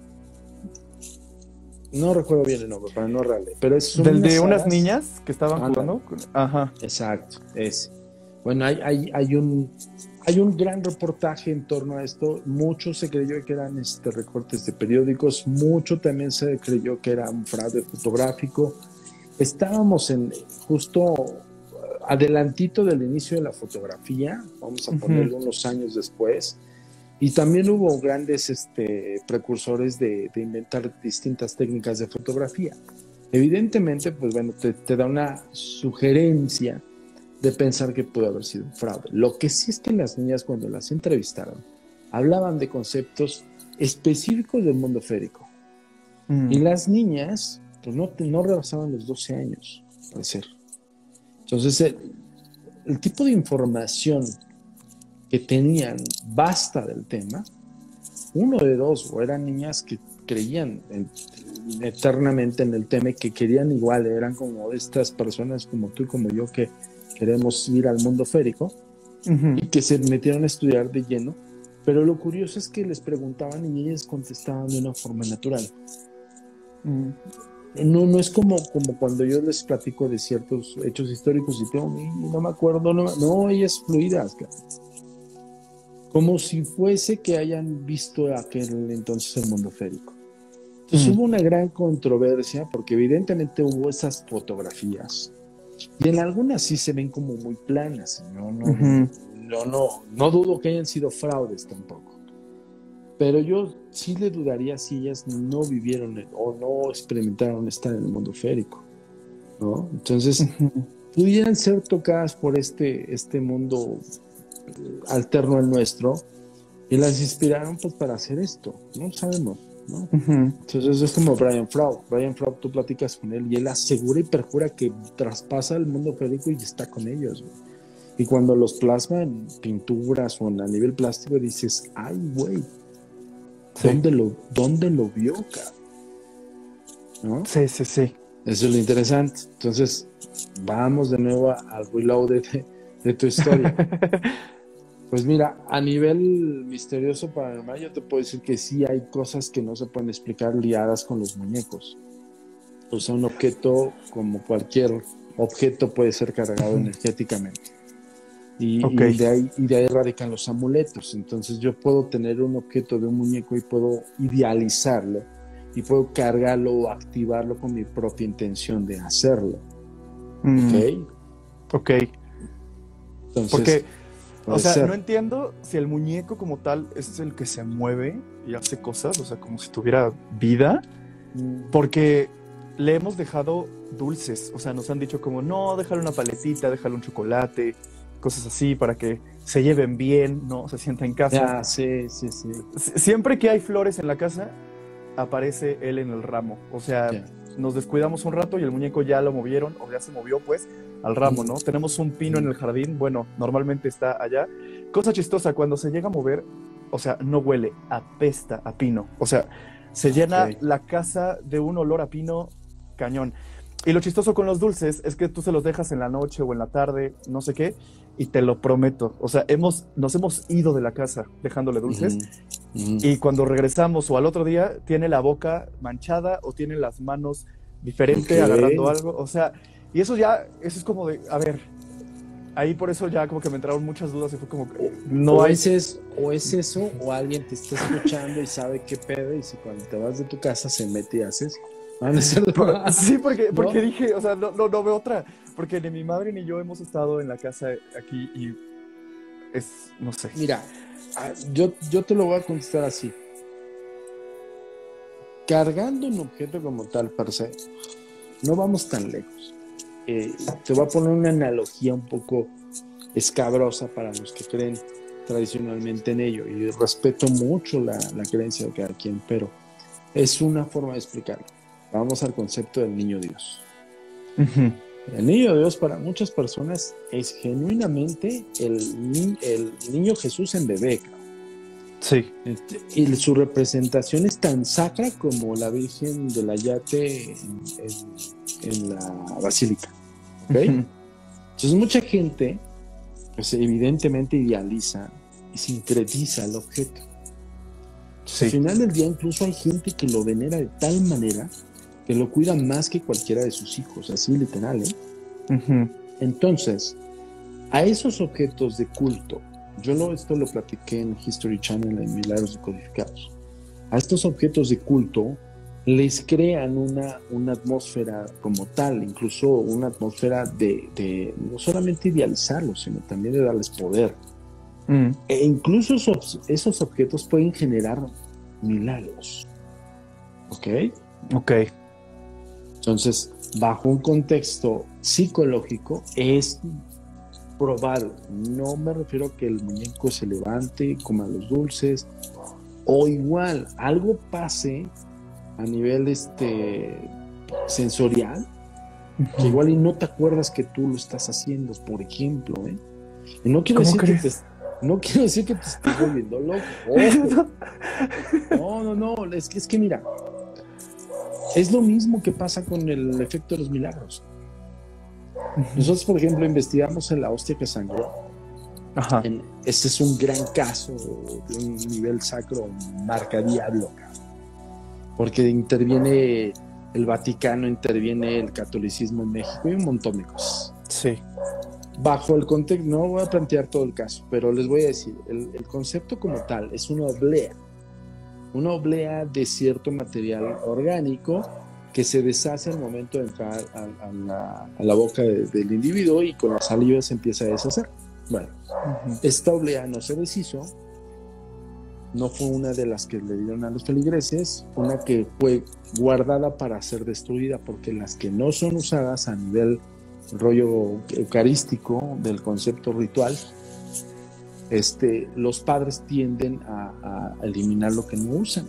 No recuerdo bien el nombre, para no reale, pero es ¿Del de unas niñas que estaban jugando? Ajá. Exacto, es. Bueno, hay, hay, hay, un, hay un gran reportaje en torno a esto. Mucho se creyó que eran este, recortes de periódicos, mucho también se creyó que era un fraude fotográfico. Estábamos en justo adelantito del inicio de la fotografía, vamos a ponerlo unos años después, y también hubo grandes este, precursores de, inventar distintas técnicas de fotografía. Evidentemente, pues bueno, te, da una sugerencia de pensar que puede haber sido un fraude. Lo que sí es que las niñas cuando las entrevistaron hablaban de conceptos específicos del mundo férico. Mm. Y las niñas pues no, no rebasaban los 12 años, al ser. Entonces, el, tipo de información que tenían basta del tema, uno de dos, o eran niñas que creían eternamente en el tema y que querían igual, eran como estas personas como tú y como yo que queremos ir al mundo férico y que se metieron a estudiar de lleno, pero lo curioso es que les preguntaban y ellas contestaban de una forma natural. Mm no, no es como, como cuando yo les platico de ciertos hechos históricos y tengo, no me acuerdo, no, no ellas fluidas, como si fuese que hayan visto aquel entonces el mundo férico. Entonces hubo una gran controversia porque evidentemente hubo esas fotografías y en algunas sí se ven como muy planas, no, no, no, no dudo que hayan sido fraudes tampoco. Pero yo sí le dudaría si ellas no vivieron o no experimentaron estar en el mundo férico, ¿no? Entonces, pudieran ser tocadas por este, este mundo eh, alterno al nuestro y las inspiraron pues para hacer esto, no sabemos, ¿no? Entonces es como Brian Froud. Brian Froud, tú platicas con él y él asegura y perjura que traspasa el mundo férico y está con ellos. Y cuando los plasma en pinturas o en a nivel plástico dices, ay, güey, ¿Dónde, lo, ¿Dónde lo vio, ¿No? Sí, sí, sí. Eso es lo interesante. Entonces, vamos de nuevo al reload de, de tu historia. pues mira, a nivel misterioso paranormal, yo te puedo decir que sí hay cosas que no se pueden explicar liadas con los muñecos. O sea, un objeto, como cualquier objeto, puede ser cargado energéticamente. Y, de ahí, y de ahí radican los amuletos. Entonces yo puedo tener un objeto de un muñeco y puedo idealizarlo y puedo cargarlo o activarlo con mi propia intención de hacerlo. Mm. ¿Ok? Ok. Entonces, Porque, o sea, no entiendo si el muñeco como tal es el que se mueve y hace cosas, o sea, como si tuviera vida, mm. porque le hemos dejado dulces, o sea, nos han dicho como, no, déjale una paletita, déjale un chocolate, cosas así, para que se lleven bien, ¿no? Se sienta en casa. Ah, sí, sí, sí. Siempre que hay flores en la casa, aparece él en el ramo. O sea, nos descuidamos un rato y el muñeco ya lo movieron, o ya se movió, pues, al ramo, ¿no? Tenemos un pino en el jardín, bueno, normalmente está allá. Cosa chistosa, cuando se llega a mover, o sea, no huele, apesta a pino. O sea, se llena la casa de un olor a pino cañón. Y lo chistoso con los dulces es que tú se los dejas en la noche o en la tarde, no sé qué, y te lo prometo. O sea, hemos, nos hemos ido de la casa dejándole dulces y cuando regresamos o al otro día tiene la boca manchada o tiene las manos diferente agarrando algo. O sea, y eso ya, eso es como de, a ver, ahí por eso ya como que me entraron muchas dudas y fue como, no o hay... Es o es eso, o alguien te está escuchando y sabe qué pedo y si cuando te vas de tu casa se mete y haces sí, porque, porque dije, o sea, no, no, veo otra. Porque ni mi madre ni yo hemos estado en la casa aquí y es, no sé. Mira, ah, yo, yo te lo voy a contestar así. Cargando un objeto como tal, per se, no vamos tan lejos. Eh, te voy a poner una analogía un poco escabrosa para los que creen tradicionalmente en ello y respeto mucho la, la creencia de cada quien, pero es una forma de explicarlo vamos al concepto del niño Dios. El niño Dios para muchas personas es genuinamente el, el niño Jesús en bebé. Sí. Este, y su representación es tan sacra como la Virgen de la Yate en, la Basílica. Entonces mucha gente, pues evidentemente idealiza y sincretiza el objeto. Al final del día incluso hay gente que lo venera de tal manera que lo cuida más que cualquiera de sus hijos, así literal. ¿eh? Entonces, a esos objetos de culto, yo lo, esto lo platiqué en History Channel en Milagros Decodificados, a estos objetos de culto les crean una, una atmósfera como tal, incluso una atmósfera de, no solamente idealizarlos, sino también de darles poder. Mm. E incluso esos, esos objetos pueden generar milagros. ¿Ok? Ok. Entonces, bajo un contexto psicológico, es probado. No me refiero a que el muñeco se levante, coma los dulces, o igual algo pase a nivel este sensorial, que igual y no te acuerdas que tú lo estás haciendo, por ejemplo, ¿eh? Y no quiero decir que te, no quiero decir que te estés volviendo loco. No, no, no, es que, es que mira, es lo mismo que pasa con el efecto de los milagros. Nosotros, por ejemplo, investigamos en la hostia que sangró. Ajá. este es un gran caso de un nivel sacro marca diablo, porque interviene el Vaticano, interviene el catolicismo en México y un montón de cosas. Sí. Bajo el contexto, no voy a plantear todo el caso, pero les voy a decir, el, el concepto como tal es una oblea una oblea de cierto material orgánico que se deshace al momento de entrar a, la, boca del individuo y con la saliva se empieza a deshacer. Bueno, esta oblea no se deshizo, no fue una de las que le dieron a los feligreses, una que fue guardada para ser destruida, porque las que no son usadas a nivel rollo eucarístico del concepto ritual, este, los padres tienden a, eliminar lo que no usan.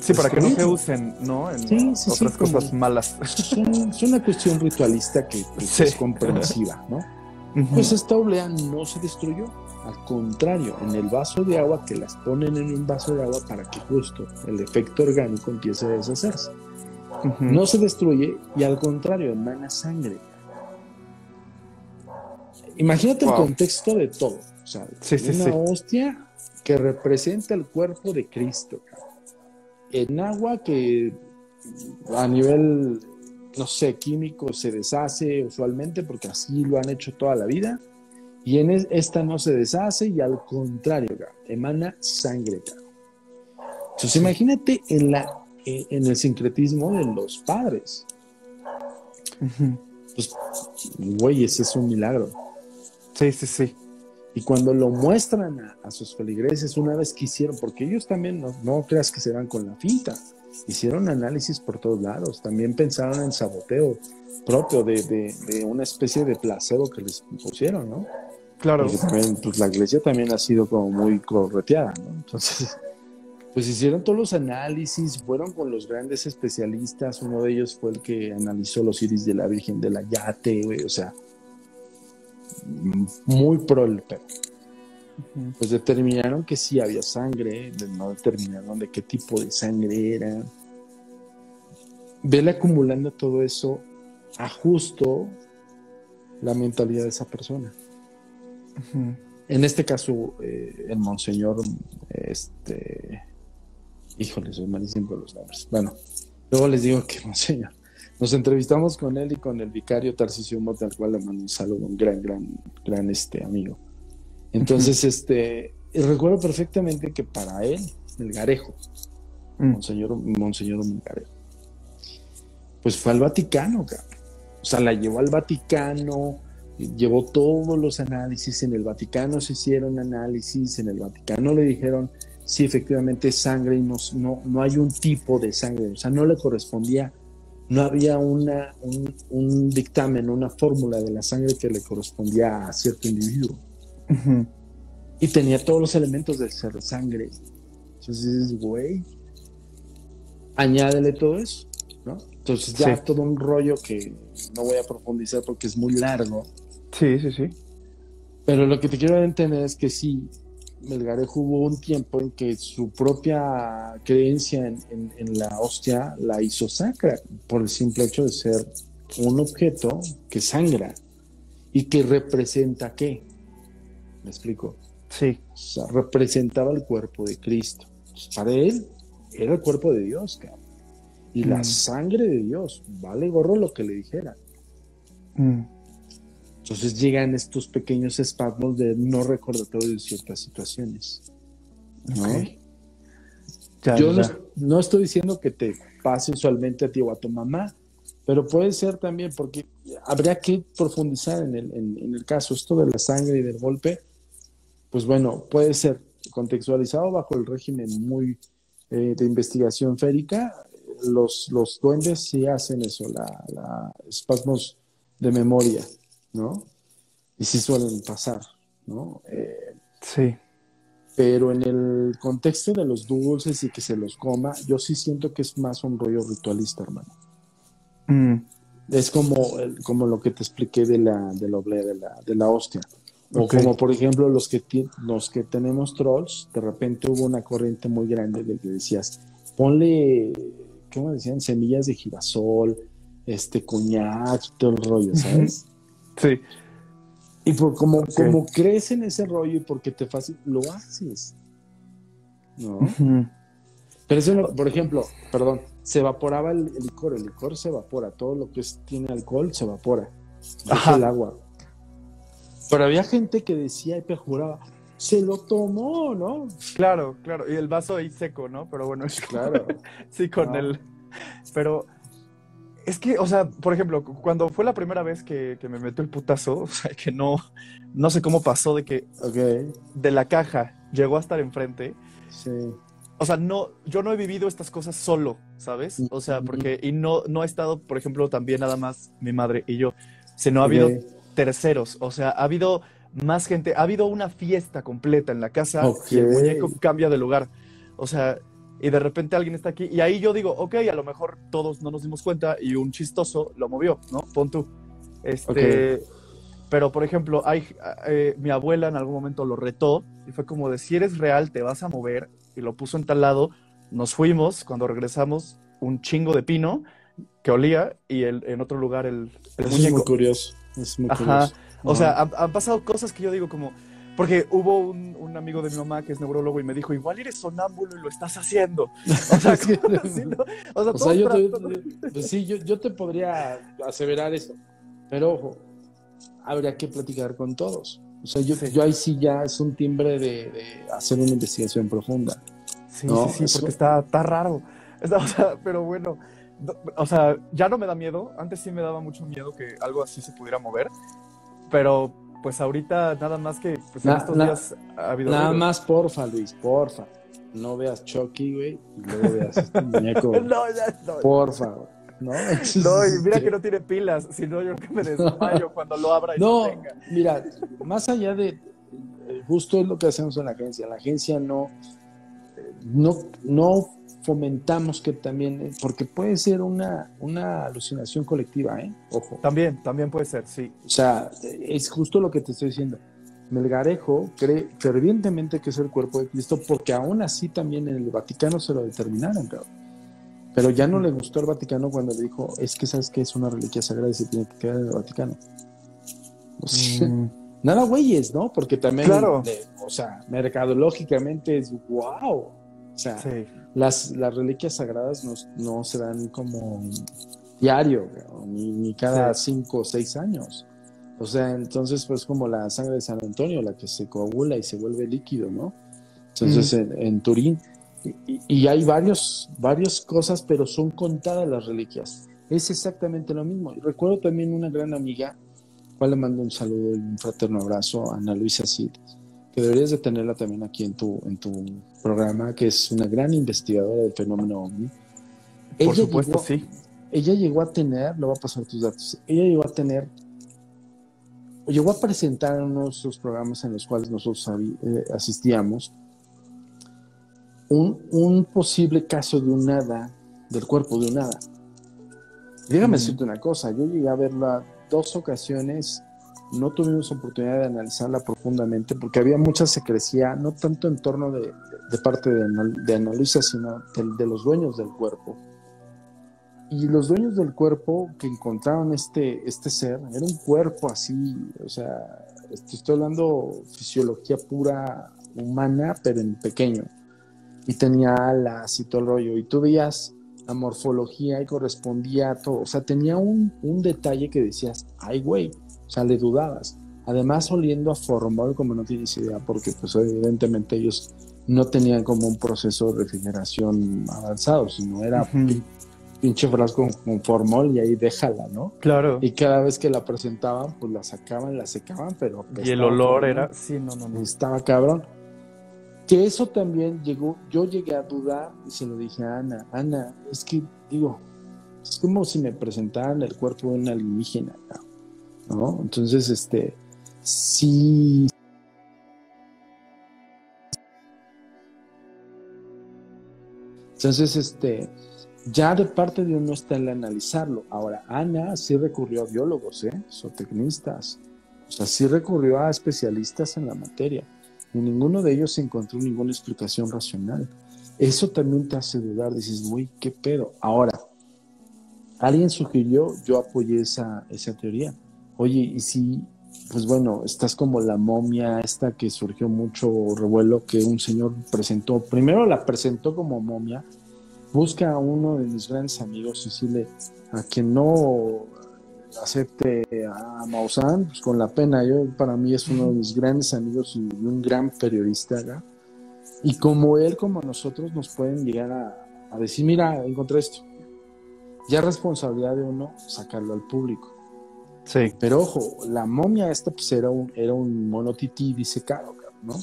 Sí, para que no se usen, ¿no? En otras cosas malas. Es una cuestión ritualista que, es comprensiva, ¿no? Pues esta oblea no se destruyó. Al contrario, en el vaso de agua, que las ponen en un vaso de agua para que justo el efecto orgánico empiece a deshacerse. No se destruye y al contrario, emana sangre. Imagínate el contexto de todo una hostia que representa el cuerpo de Cristo. En agua que a nivel, no sé, químico se deshace usualmente porque así lo han hecho toda la vida. Y en esta no se deshace y al contrario, emana sangre. Entonces imagínate en, la, en el sincretismo de los padres. Pues, güey, ese es un milagro. Sí, sí, sí. Y cuando lo muestran a, sus feligreses, una vez que hicieron, porque ellos también no, creas que se van con la finta, hicieron análisis por todos lados, también pensaron en saboteo propio de, una especie de placebo que les pusieron, ¿no? Claro. pues la iglesia también ha sido como muy correteada, ¿no? Entonces, pues hicieron todos los análisis, fueron con los grandes especialistas, uno de ellos fue el que analizó los iris de la Virgen de la Yate, o sea, muy pro el Pues determinaron que sí había sangre, no determinaron de qué tipo de sangre era. Vele acumulando todo eso a justo la mentalidad de esa persona. En este caso, eh, el monseñor, este, híjole, soy malísimo los nombres. Bueno, luego les digo que monseñor. Nos entrevistamos con él y con el vicario Tarcisio Mota, al cual le mando un saludo, un gran, gran, gran este, amigo. Entonces, este, recuerdo perfectamente que para él, el Garejo, mm. Monseñor, Monseñor Garejo, pues fue al Vaticano, O sea, la llevó al Vaticano, llevó todos los análisis, en el Vaticano se hicieron análisis, en el Vaticano le dijeron, sí, efectivamente es sangre y no, no, no hay un tipo de sangre, o sea, no le correspondía no había una, un, dictamen, una fórmula de la sangre que le correspondía a cierto individuo. Y tenía todos los elementos del ser sangre. Entonces güey, añádele todo eso, ¿no? Entonces ya todo un rollo que no voy a profundizar porque es muy largo. Sí, sí, sí. Pero lo que te quiero entender es que sí, Melgarejo hubo un tiempo en que su propia creencia en, en, la hostia la hizo sacra por el simple hecho de ser un objeto que sangra y que representa qué. ¿Me explico? Sí. O sea, representaba el cuerpo de Cristo. Para él era el cuerpo de Dios, cabrón. Y la mm. sangre de Dios, vale gorro lo que le dijera. Mm. Entonces llegan estos pequeños espasmos de no recordatorio de ciertas situaciones. Yo no, estoy diciendo que te pase usualmente a ti o a tu mamá, pero puede ser también porque habría que profundizar en el, en el caso. Esto de la sangre y del golpe, pues bueno, puede ser contextualizado bajo el régimen muy eh, de investigación férica. Los, los duendes sí hacen eso, la espasmos de memoria. ¿No? Y sí suelen pasar, ¿no? Eh, sí. Pero en el contexto de los dulces y que se los coma, yo sí siento que es más un rollo ritualista, hermano. Mm. Es como, como lo que te expliqué de la, de la de la, de la hostia. O como, por ejemplo, los que, los que tenemos trolls, de repente hubo una corriente muy grande de que decías, ponle, ¿cómo decían? Semillas de girasol, este, coñac, todo el rollo, ¿sabes? Sí. Y por como, como crees en ese rollo y porque te fácil, lo haces. ¿No? Pero eso, por ejemplo, perdón, se evaporaba el, licor, el licor se evapora, todo lo que tiene alcohol se evapora. Ajá. el agua. Pero había gente que decía y juraba, se lo tomó, ¿no? Claro, claro, y el vaso ahí seco, ¿no? Pero bueno, es claro. sí, con el. Pero es que, o sea, por ejemplo, cuando fue la primera vez que, me metió el putazo, o sea, que no, no sé cómo pasó de que de la caja llegó a estar enfrente. Sí. O sea, no, yo no he vivido estas cosas solo, ¿sabes? O sea, porque, y no, no ha estado, por ejemplo, también nada más mi madre y yo, sino ha habido terceros, o sea, ha habido más gente, ha habido una fiesta completa en la casa y el muñeco cambia de lugar. O sea, y de repente alguien está aquí y ahí yo digo, ok, a lo mejor todos no nos dimos cuenta y un chistoso lo movió, ¿no? Pon tú. Este, Pero, por ejemplo, hay, eh, mi abuela en algún momento lo retó y fue como de, si eres real, te vas a mover y lo puso en tal lado. Nos fuimos, cuando regresamos, un chingo de pino que olía y el, en otro lugar el, el Es muy curioso. Es muy Ajá. O sea, han pasado cosas que yo digo como, porque hubo un, amigo de mi mamá que es neurólogo y me dijo, igual eres sonámbulo y lo estás haciendo. O sea, o sea, yo, te, pues sí, yo, te podría aseverar eso, pero ojo, habría que platicar con todos. O sea, yo, yo ahí sí ya es un timbre de, hacer una investigación profunda. Sí, sí, sí, porque está, está raro. o sea, pero bueno, o sea, ya no me da miedo. Antes sí me daba mucho miedo que algo así se pudiera mover, pero pues ahorita nada más que pues, en estos días ha habido. Nada más, porfa, Luis, porfa. No veas Chucky, güey, y luego veas este muñeco. no, ya, no. Porfa, ¿no? no, y mira que no tiene pilas, si no yo que me desmayo cuando lo abra y no, tenga. Mira, más allá de justo es lo que hacemos en la agencia, la agencia no no no fomentamos que también, eh, porque puede ser una, una alucinación colectiva, ¿eh? Ojo. También, también puede ser, sí. O sea, es justo lo que te estoy diciendo. Melgarejo cree fervientemente que es el cuerpo de Cristo, porque aún así también en el Vaticano se lo determinaron, cabrón. Pero ya no le gustó al Vaticano cuando le dijo, es que sabes que es una reliquia sagrada y se tiene que quedar en el Vaticano. Mm. Nada güeyes, ¿no? Porque también, claro. o sea, mercadológicamente es wow. O sea, las, las reliquias sagradas no, no se dan como diario, ni, cada cinco o seis años. O sea, entonces pues como la sangre de San Antonio, la que se coagula y se vuelve líquido, ¿no? Entonces en, Turín, y, hay varios, varias cosas, pero son contadas las reliquias. Es exactamente lo mismo. Recuerdo también una gran amiga, cual le mando un saludo y un fraterno abrazo, Ana Luisa Cid, que deberías de tenerla también aquí en tu, en tu programa, que es una gran investigadora del fenómeno OVNI. Por supuesto, sí. Ella llegó a tener, lo va a pasar tus datos, ella llegó a tener, llegó a presentar en uno de esos programas en los cuales nosotros eh, asistíamos, un, un, posible caso de un hada, del cuerpo de un hada. Déjame decirte una cosa, yo llegué a verla dos ocasiones, no tuvimos oportunidad de analizarla profundamente porque había mucha secrecía, no tanto en torno de, parte de, de Ana sino de, los dueños del cuerpo. Y los dueños del cuerpo que encontraron este, este ser, era un cuerpo así, o sea, estoy hablando fisiología pura humana, pero en pequeño. Y tenía alas y todo el rollo. Y tú veías la morfología y correspondía a todo. O sea, tenía un, un detalle que decías, ay, güey, o sea, le dudabas. Además, oliendo a formol, como no tienes idea, porque pues evidentemente ellos no tenían como un proceso de refrigeración avanzado, sino era pinche frasco con formol y ahí déjala, ¿no? Claro. Y cada vez que la presentaban, pues la sacaban, la secaban, pero... Y el olor era... Sí, no, no, no. Estaba cabrón. Que eso también llegó, yo llegué a dudar y se lo dije a Ana, Ana, es que digo, es como si me presentaran el cuerpo de una alienígena, ¿no? Entonces, este, sí... Entonces, este, ya de parte de uno está el analizarlo. Ahora, Ana sí recurrió a biólogos, ¿eh? zootecnistas, o sea, sí recurrió a especialistas en la materia. Y ninguno de ellos encontró ninguna explicación racional. Eso también te hace dudar, dices, uy, qué pedo. Ahora, alguien sugirió, yo apoyé esa, esa teoría. Oye, y si, pues bueno, estás como la momia esta que surgió mucho revuelo que un señor presentó, primero la presentó como momia, busca a uno de mis grandes amigos, Cecile, a quien no acepte a Maussan, pues con la pena, yo para mí es uno de mis grandes amigos y un gran periodista, y como él, como nosotros, nos pueden llegar a, decir, mira, encontré esto. Ya responsabilidad de uno sacarlo al público. Sí. Pero ojo, la momia esta pues era un, era un mono tití disecado, ¿no?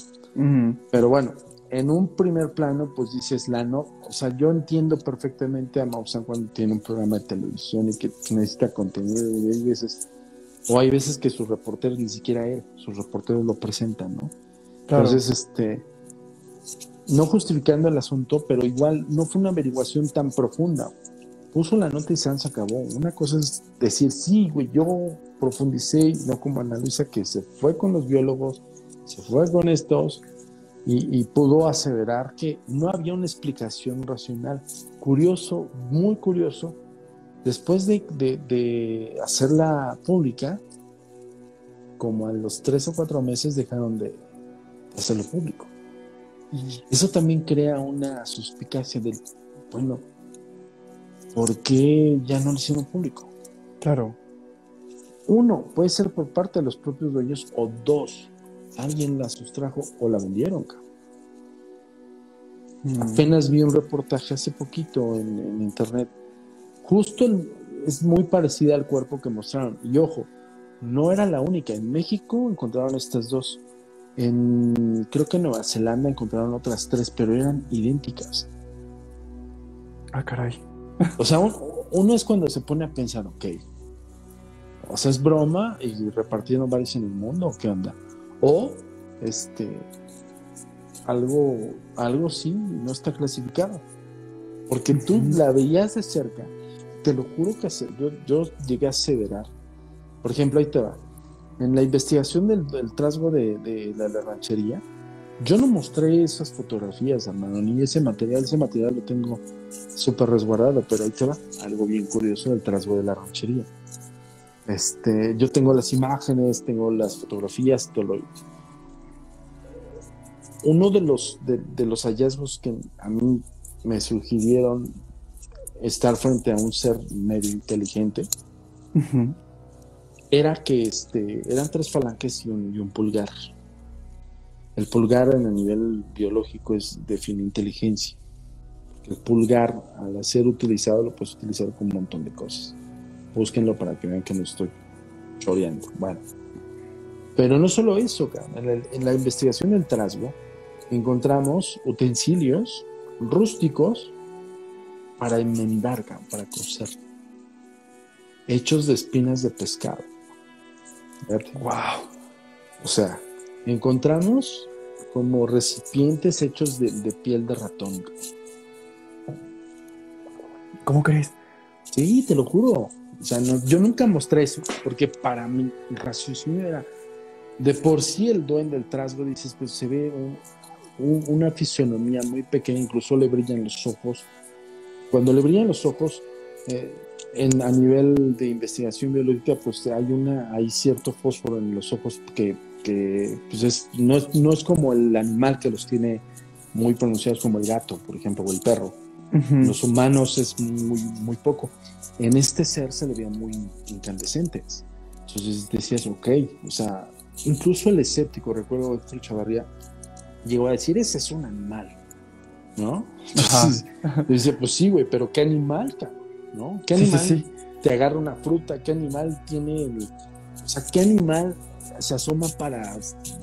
Pero bueno, en un primer plano, pues dices, la no, o sea, yo entiendo perfectamente a Maussan cuando tiene un programa de televisión y que necesita contenido, y hay veces, o hay veces que sus reporteros, ni siquiera él, sus reporteros lo presentan, ¿no? Entonces, este, no justificando el asunto, pero igual no fue una averiguación tan profunda. Puso la nota y se acabó. Una cosa es decir, sí, güey, yo profundicé, no como Ana Luisa, que se fue con los biólogos, se fue con estos, y, pudo aseverar que no había una explicación racional. Curioso, muy curioso, después de, hacerla pública, como a los tres o cuatro meses dejaron de hacerlo público. Eso también crea una suspicacia del, bueno, ¿por qué ya no lo hicieron público? Claro. Uno, puede ser por parte de los propios dueños, o dos, alguien la sustrajo o la vendieron. Mm. Apenas vi un reportaje hace poquito en, internet. Justo es muy parecida al cuerpo que mostraron. Y ojo, no era la única. En México encontraron estas dos. En creo que en Nueva Zelanda encontraron otras tres, pero eran idénticas. Ah, caray. O sea, uno es cuando se pone a pensar, ok, o sea, es broma y repartieron varios en el mundo, ¿o qué onda? O este algo, algo sí no está clasificado. Porque tú la veías de cerca, te lo juro que yo, yo llegué a aseverar. Por ejemplo, ahí te va. En la investigación del, del trasgo de, la, ranchería, yo no mostré esas fotografías, hermano, ni ese material. Ese material lo tengo súper resguardado, pero ahí te va. Algo bien curioso del trasgo de la ranchería. Este, yo tengo las imágenes, tengo las fotografías, todo lo, uno de los, de, los hallazgos que a mí me sugirieron estar frente a un ser medio inteligente era que este, eran tres falanges y un, pulgar. El pulgar en el nivel biológico es define inteligencia. El pulgar, al ser utilizado, lo puedes utilizar con un montón de cosas. Búsquenlo para que vean que no estoy choreando. Bueno. Pero no solo eso, en, en la investigación del trasgo, encontramos utensilios rústicos para enmendar, para coser, hechos de espinas de pescado. Wow. O sea, encontramos como recipientes hechos de, piel de ratón. ¿Cómo crees? Sí, te lo juro. O sea, no, yo nunca mostré eso, porque para mí el raciocinio era, de por sí el duende del trasgo, dices, pues se ve una fisionomía muy pequeña, incluso le brillan los ojos. Cuando le brillan los ojos, eh, en, a nivel de investigación biológica, pues hay, una, hay cierto fósforo en los ojos que, que pues es, no, es, no es como el animal que los tiene muy pronunciados como el gato, por ejemplo, o el perro. Los humanos es muy, muy poco. En este ser se le veían muy incandescentes. Entonces decías, ok, o sea, incluso el escéptico, recuerdo que Chavarría llegó a decir, ese es un animal, ¿no? Entonces, dice, pues sí, güey, pero ¿qué animal, ¿no? ¿Qué animal te agarra una fruta? ¿Qué animal tiene el... O sea, ¿qué animal se asoma para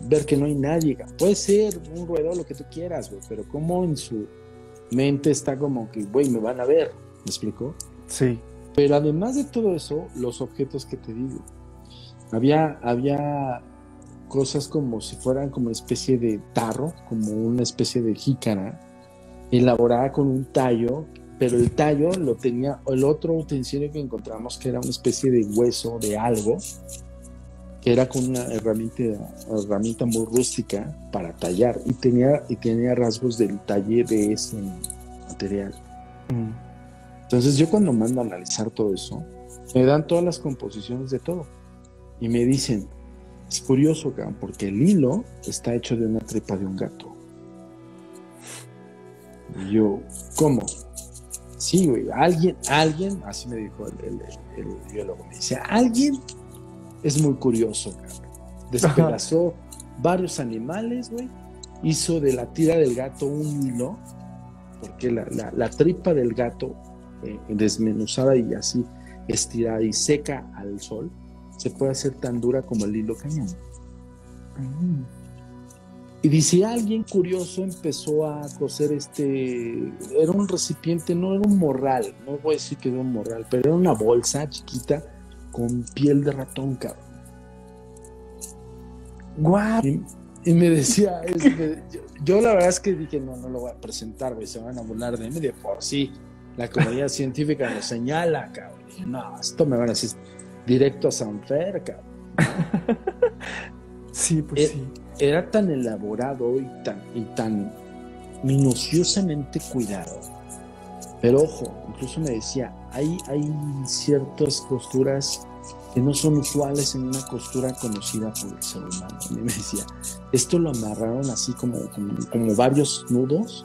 ver que no hay nadie? Puede ser un ruedo, lo que tú quieras, güey, pero ¿cómo en su mente está como que, güey, me van a ver? ¿Me explico? Sí. Pero además de todo eso, los objetos que te digo, había, había cosas como si fueran como una especie de tarro, como una especie de jícara, elaborada con un tallo, pero el tallo lo tenía el otro utensilio que encontramos que era una especie de hueso de algo, que era con una herramienta, herramienta muy rústica para tallar y tenía, y tenía rasgos del taller de ese material. Mm. Entonces yo cuando mando a analizar todo eso, me dan todas las composiciones de todo y me dicen, es curioso, porque el hilo está hecho de una tripa de un gato. Y yo, ¿cómo? Sí, güey, alguien, alguien, así me dijo el, biólogo, me dice, alguien es muy curioso, Despedazó varios animales, güey, hizo de la tira del gato un hilo, porque la, tripa del gato eh, desmenuzada y así estirada y seca al sol, se puede hacer tan dura como el hilo cañón. Mm. Y dice, alguien curioso empezó a coser este, era un recipiente, no era un morral, no voy a decir que era un morral, pero era una bolsa chiquita con piel de ratón, cabrón. Guau. Y, me decía, yo, la verdad es que dije, no, no lo voy a presentar, güey, se van a burlar de mí, de por sí. La comunidad científica lo señala, cabrón. no, esto me van a decir directo a Sanfer, sí, pues e sí. Era tan elaborado y tan, y tan minuciosamente cuidado. Pero ojo, incluso me decía, hay, hay ciertas costuras que no son usuales en una costura conocida por el ser humano. Y me decía, esto lo amarraron así como, como, varios nudos,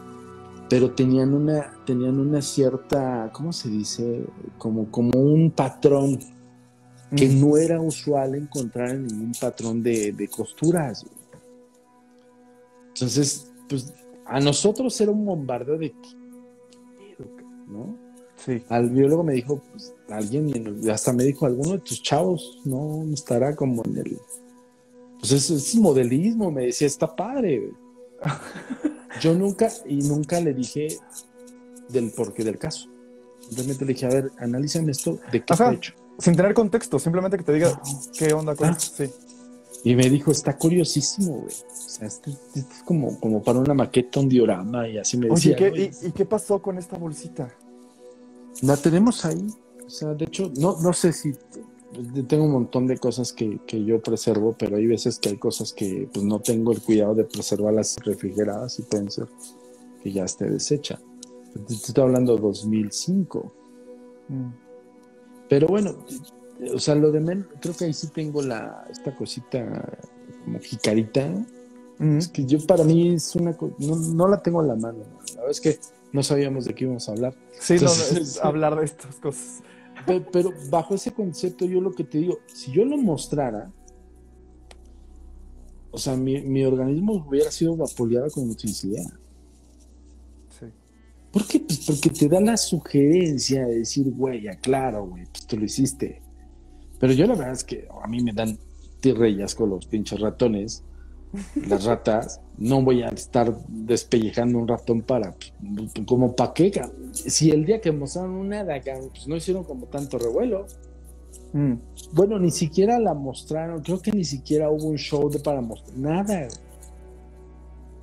pero tenían una, tenían una cierta, ¿cómo se dice? Como, como un patrón que mm. no era usual encontrar en ningún patrón de, costuras. Entonces, pues a nosotros era un bombardeo de ¿no? Sí. Al biólogo me dijo, pues, alguien, hasta me dijo, alguno de tus chavos no estará como en el. Pues es, es modelismo, me decía, está padre. Yo nunca, y nunca le dije del porqué del caso. Simplemente le dije, a ver, analízame esto, ¿de qué está hecho? Sin tener contexto, simplemente que te diga qué onda con ah. Sí. Y me dijo, está curiosísimo, güey. O sea, esto, es como, como para una maqueta, un diorama, y así me decía. Oye, ¿y, qué pasó con esta bolsita? La tenemos ahí. O sea, de hecho, no, no sé si tengo un montón de cosas que, que, yo preservo, pero hay veces que hay cosas que pues, no tengo el cuidado de preservarlas refrigeradas y pueden ser que ya esté deshecha. Estoy hablando de 2005. Pero bueno, o sea, lo de Men, creo que ahí sí tengo la, esta cosita como jicarita. Es que yo para mí es una no, no la tengo en la mano. La verdad es que no sabíamos de qué íbamos a hablar. Sí, no, es hablar de estas cosas. Pero, bajo ese concepto, yo lo que te digo, si yo lo mostrara, o sea, mi, mi organismo hubiera sido vapuleado como no idea. ¿Por qué? Pues porque te da la sugerencia de decir, güey, ya claro, güey, pues tú lo hiciste. Pero yo la verdad es que a mí me dan tirrellas con los pinches ratones, las ratas. No voy a estar despellejando un ratón para, como pa' qué, Si el día que mostraron una pues no hicieron como tanto revuelo. Mm. Bueno, ni siquiera la mostraron, creo que ni siquiera hubo un show de para mostrar, nada.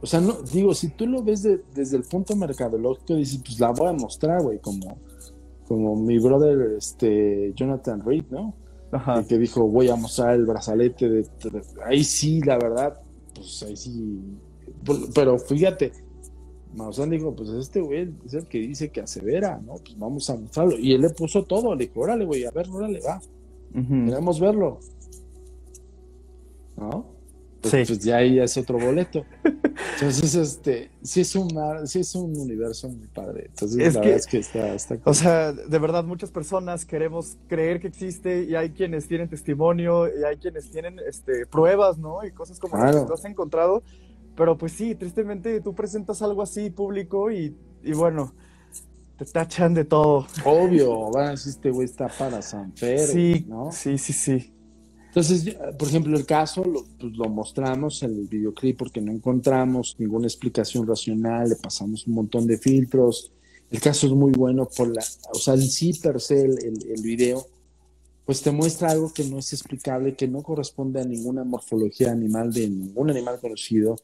O sea, no, digo, si tú lo ves desde el punto mercadológico, dices, pues la voy a mostrar, güey, como, como mi brother este Jonathan Reed, ¿no? Ajá. que dijo, voy a mostrar el brazalete de, de- ahí sí, la verdad, pues ahí sí. Pero fíjate, Maussan dijo, pues este güey es el que dice que asevera, ¿no? Pues vamos a mostrarlo. Y él le puso todo, le dijo, órale, güey, a ver, órale, va, queremos verlo. ¿No? Pues, Sí. pues ya ahí es otro boleto. Entonces, este, sí es un sí es un universo muy padre. Entonces, Es la que- verdad es que está, está O sea, de verdad, muchas personas queremos creer que existe y hay quienes tienen testimonio y hay quienes tienen este, pruebas, ¿no? Y cosas como las Claro. que tú has encontrado. Pero pues sí, tristemente tú presentas algo así público y, y bueno, te tachan de todo. obvio, van decir, este güey está para San Fer, Sí, ¿no? sí, sí, sí. Entonces, por ejemplo, el caso lo, pues, lo mostramos en el videoclip porque no encontramos ninguna explicación racional, le pasamos un montón de filtros. El caso es muy bueno por la, o sea, en sí per se el, el, video, pues te muestra algo que no es explicable, que no corresponde a ninguna morfología animal de ningún animal conocido,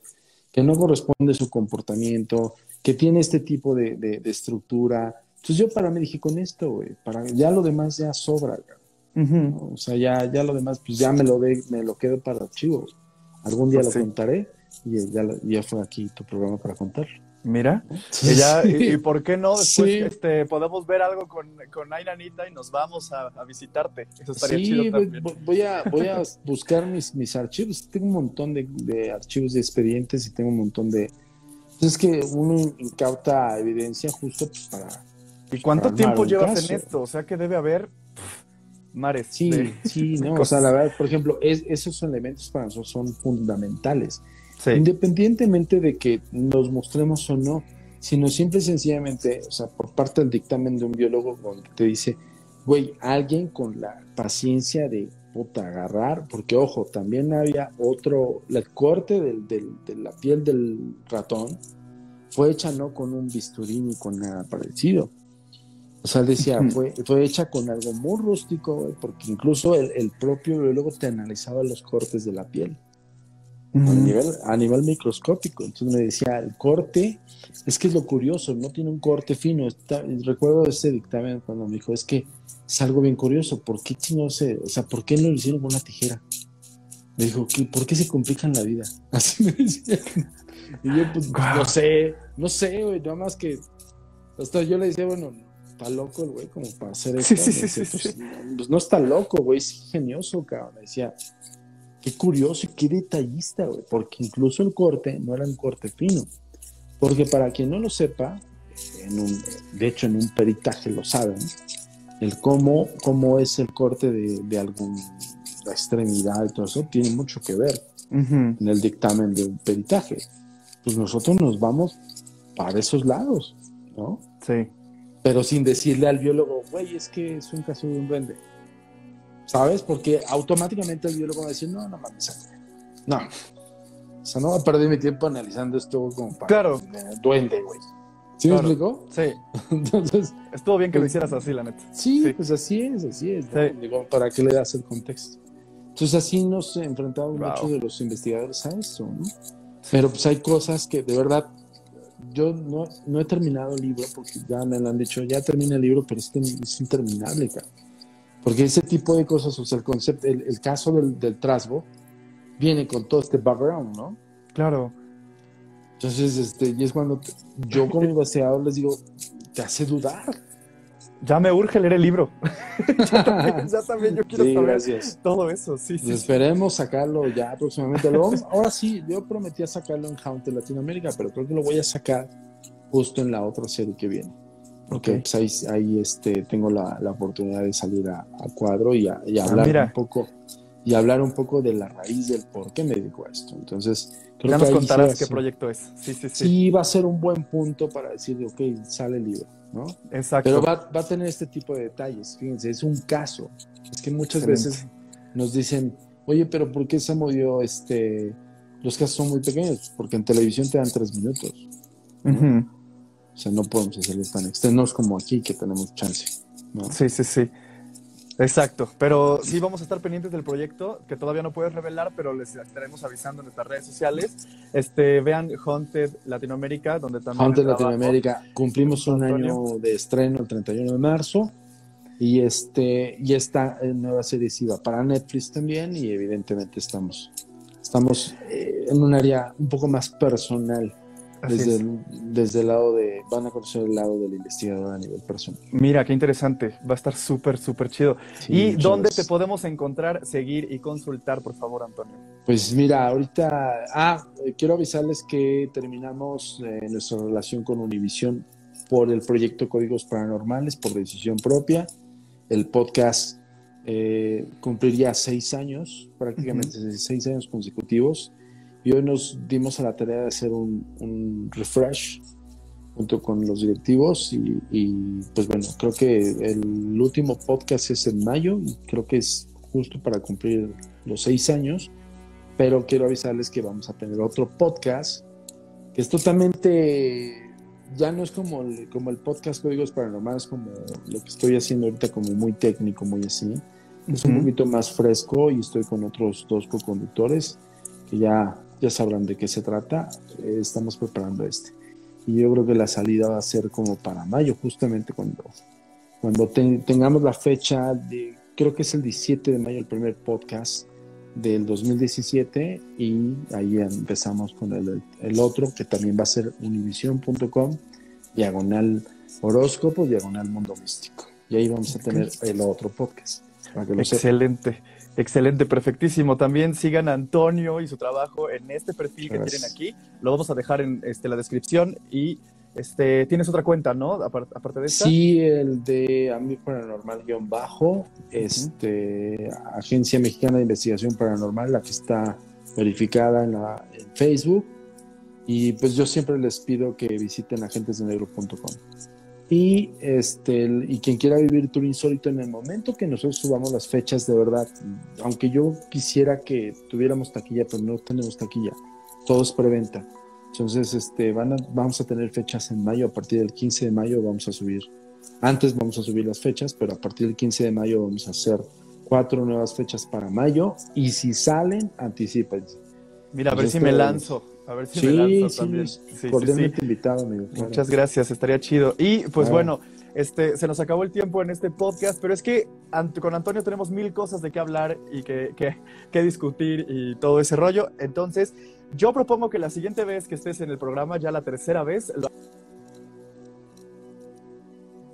que no corresponde a su comportamiento, que tiene este tipo de, de, estructura. Entonces yo para mí dije, con esto, güey, para ya lo demás ya sobra, güey. O sea, ya, ya lo demás, pues ya me lo, de, me lo quedo para archivos. Algún día Pues lo sí. contaré y ya, ya fue aquí tu programa para contarlo. Mira, y, ya, y, Sí. y por qué no después Sí. este, podemos ver algo con, con Ainanita y nos vamos a, a visitarte. Eso estaría Sí, chido voy, también. voy a, voy a buscar mis, mis archivos. Tengo un montón de, de archivos de expedientes y tengo un montón de... Pues es que uno incauta evidencia justo pues, para... ¿Y cuánto tiempo llevas en esto? O sea que debe haber mares. Sí, de- sí, no, o sea, la verdad, por ejemplo, es- esos elementos para nosotros son fundamentales. Sí. Independientemente de que nos mostremos o no, sino simple y sencillamente, o sea, por parte del dictamen de un biólogo donde te dice, güey, alguien con la paciencia de puta agarrar, porque ojo, también había otro, el corte del- del- de la piel del ratón fue hecha no con un bisturí ni con nada parecido. O sea, decía, fue, fue hecha con algo muy rústico, güey, porque incluso el, el propio biólogo te analizaba los cortes de la piel a nivel, a nivel microscópico. Entonces me decía, el corte, es que es lo curioso, no tiene un corte fino. Está- recuerdo ese dictamen cuando me dijo, es que es algo bien curioso, ¿por qué no sé? O sea, ¿por qué no lo hicieron con una tijera? Me dijo, ¿qué, ¿por qué se complican la vida? Así me decía. Y yo, pues, no sé, no sé, güey, nada más que, hasta yo le decía, bueno, está loco el güey como para hacer esto. Sí, sí, sí, pues, no, pues no está loco, güey, es ingenioso, cabrón. Me decía, Qué curioso y qué detallista, güey, porque incluso el corte no era un corte fino. Porque para quien no lo sepa, en un, de hecho en un peritaje lo saben, el cómo, cómo es el corte de, de alguna extremidad y todo eso tiene mucho que ver en el dictamen de un peritaje. Pues nosotros nos vamos para esos lados, ¿no? Sí. Pero sin decirle al biólogo, güey, es que es un caso de un duende. ¿Sabes? Porque automáticamente el biólogo va a decir, no, no mames, no. O sea, no va a perder mi tiempo analizando esto como para Claro. duende, güey. ¿Sí Claro. me explicó? Sí. Entonces, Estuvo bien que lo Pues- hicieras así, la neta. sí, Sí. pues así es, así es. ¿no? Sí. Digo, ¿para qué le das el contexto? Entonces así nos enfrentamos Wow. muchos de los investigadores a esto, ¿no? Pero pues hay cosas que de verdad yo no, no he terminado el libro porque ya me lo han dicho, ya termina el libro, pero es, es interminable, cara. Porque ese tipo de cosas, o sea, el concepto, el, el caso del, del trasgo viene con todo este background, ¿no? Claro. Entonces, este, y es cuando yo como investigador les digo, te hace dudar. Ya me urge leer el libro. ya, también, ya también yo quiero Sí, saber gracias. todo eso. Sí, sí. Esperemos sacarlo ya próximamente. Lo vamos- ahora sí, yo prometí sacarlo en Haunted Latinoamérica, pero creo que lo voy a sacar justo en la otra serie que viene. Porque Ok. pues, ahí, ahí, este, tengo la, la oportunidad de salir a, a cuadro y, a- y Ah, hablar mira. un poco y hablar un poco de la raíz del por qué me dedico a esto. Entonces, creo Ya que nos contarás qué proyecto es. Sí, sí, sí. Sí, va a ser un buen punto para decir, ok, sale el libro, ¿no? Exacto. Pero va, va a tener este tipo de detalles. Fíjense, es un caso. Es que muchas Excelente. veces nos dicen, oye, pero ¿por qué se murió este? Los casos son muy pequeños, porque en televisión te dan tres minutos. O sea, no podemos hacerlo tan externos como aquí, que tenemos chance. ¿no? Sí, sí, sí. Exacto, pero sí vamos a estar pendientes del proyecto, que todavía no puedes revelar, pero les estaremos avisando en nuestras redes sociales. Este, vean Haunted Latinoamérica, donde también... Haunted Latinoamérica, cumplimos un año de estreno el 31 de marzo, y, este, y esta nueva serie se iba para Netflix también, y evidentemente estamos, estamos eh, en un área un poco más personal desde el, desde el, lado de, van a conocer el lado del investigador a nivel personal. Mira, qué interesante, va a estar súper, súper chido. ¿Y dónde te podemos encontrar, seguir y consultar, por favor, Antonio? Pues mira, ahorita, ah, quiero avisarles que terminamos eh, nuestra relación con Univision por el proyecto Códigos Paranormales, por decisión propia. El podcast eh, cumpliría seis años, prácticamente seis años consecutivos y hoy nos dimos a la tarea de hacer un, refresh junto con los directivos y, pues bueno, creo que el último podcast es en mayo y creo que es justo para cumplir los seis años, pero quiero avisarles que vamos a tener otro podcast que es totalmente, ya no es como el, como el podcast Códigos Paranormales, como lo que estoy haciendo ahorita, como muy técnico, muy así. Es un poquito más fresco y estoy con otros dos co-conductores que ya ya sabrán de qué se trata. Eh, estamos preparando este. Y yo creo que la salida va a ser como para mayo, justamente cuando, cuando tengamos la fecha de, creo que es el 17 de mayo, el primer podcast del 2017 y ahí empezamos con el, el otro que también va a ser univision.com diagonal horóscopo diagonal mundo místico y ahí vamos a tener el otro podcast excelente Excelente, perfectísimo. También sigan a Antonio y su trabajo en este perfil que tienen aquí. Lo vamos a dejar en este, la descripción y este, tienes otra cuenta, ¿no? Aparte, de esta. Sí, el de Amigo Paranormal guion bajo, este, Agencia Mexicana de Investigación Paranormal, la que está verificada en, la, en Facebook. Y pues yo siempre les pido que visiten agentesdenegro.com. Y, este, y quien quiera vivir Tour Insólito en el momento que nosotros subamos las fechas, de verdad, aunque yo quisiera que tuviéramos taquilla, pero no tenemos taquilla, todo es preventa. Entonces, este, van vamos a tener fechas en mayo, a partir del 15 de mayo vamos a subir. Antes vamos a subir las fechas, pero a partir del 15 de mayo vamos a hacer cuatro nuevas fechas para mayo. Y si salen, anticipense. Mira, a ver si me lanzo. A ver si me lanzo también. cordialmente invitado, amigo. Muchas gracias, estaría chido. Y pues bueno, este, se nos acabó el tiempo en este podcast, pero es que con Antonio tenemos mil cosas de qué hablar y que, que, discutir y todo ese rollo. Entonces, yo propongo que la siguiente vez que estés en el programa, ya la tercera vez.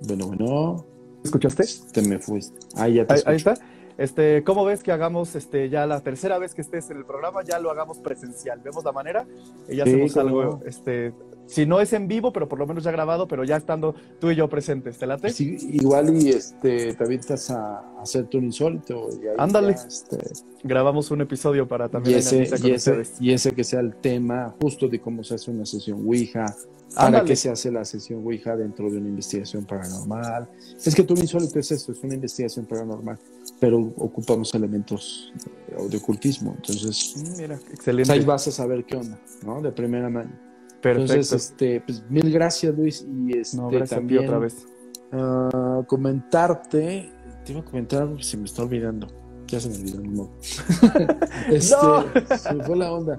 Bueno, bueno. ¿Escuchaste? Te me fuiste. Ahí ya te ahí está. Este, ¿Cómo ves que hagamos este, ya la tercera vez que estés en el programa, ya lo hagamos presencial? ¿Vemos la manera? Y ya hacemos algo, este, si no es en vivo, pero por lo menos ya grabado, pero ya estando tú y yo presentes, ¿te late? Sí, igual y este, te avientas a, hacer tu insólito. Y Ándale. este... Grabamos un episodio para también. Y ese, y, ese, y ese que sea el tema justo de cómo se hace una sesión Ouija, para qué se hace la sesión Ouija dentro de una investigación paranormal. Es que tu insólito es esto, es una investigación paranormal, pero ocupamos elementos de ocultismo. Entonces, mm, Mira, excelente. ahí vas a saber qué onda, ¿no? De primera mano. Perfecto. Entonces, este, pues mil gracias, Luis. Y este, no, gracias también, otra vez. Uh, comentarte, te iba a comentar algo que se me está olvidando. Ya se me olvidó, no. este, no. Se me fue la onda.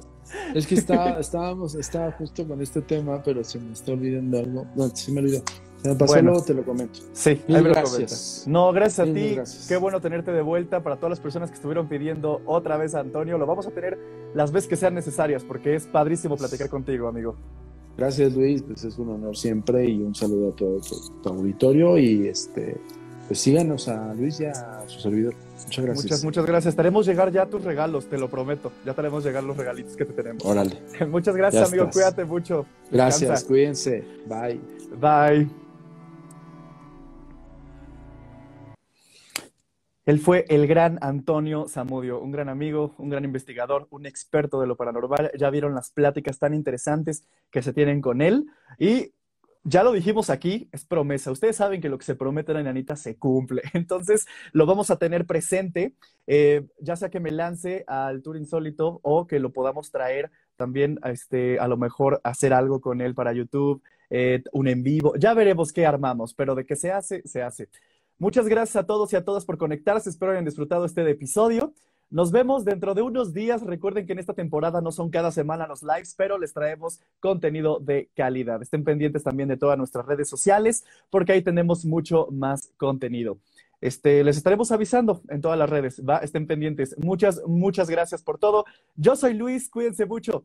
Es que estaba, estábamos, estaba justo con este tema, pero se me está olvidando algo. No, se me olvidó. Se me pasó bueno, luego te lo comento. Sí, ahí me gracias. No, gracias a ti. Qué bueno tenerte de vuelta. Para todas las personas que estuvieron pidiendo otra vez a Antonio, lo vamos a tener las veces que sean necesarias, porque es padrísimo platicar contigo, amigo. Gracias, Luis. Pues es un honor siempre y un saludo a todo tu, auditorio. Y este, pues síganos a Luis y a su servidor. Muchas gracias. Muchas, muchas gracias. Estaremos llegar ya a tus regalos, te lo prometo. Ya estaremos llegar los regalitos que te tenemos. Órale. muchas gracias, amigo. Cuídate mucho. Gracias, cuídense. Bye. Bye. Él fue el gran Antonio Zamudio, un gran amigo, un gran investigador, un experto de lo paranormal. Ya vieron las pláticas tan interesantes que se tienen con él. Y ya lo dijimos aquí, es promesa. Ustedes saben que lo que se promete la enanita se cumple. Entonces, lo vamos a tener presente, eh, ya sea que me lance al Tour Insólito o que lo podamos traer también, a, este, a lo mejor hacer algo con él para YouTube, eh, un en vivo. Ya veremos qué armamos, pero de que se hace, se hace. Muchas gracias a todos y a todas por conectarse. Espero hayan disfrutado este episodio. Nos vemos dentro de unos días. Recuerden que en esta temporada no son cada semana los lives, pero les traemos contenido de calidad. Estén pendientes también de todas nuestras redes sociales porque ahí tenemos mucho más contenido. Este, les estaremos avisando en todas las redes, ¿va? Estén pendientes. Muchas, muchas gracias por todo. Yo soy Luis, cuídense mucho.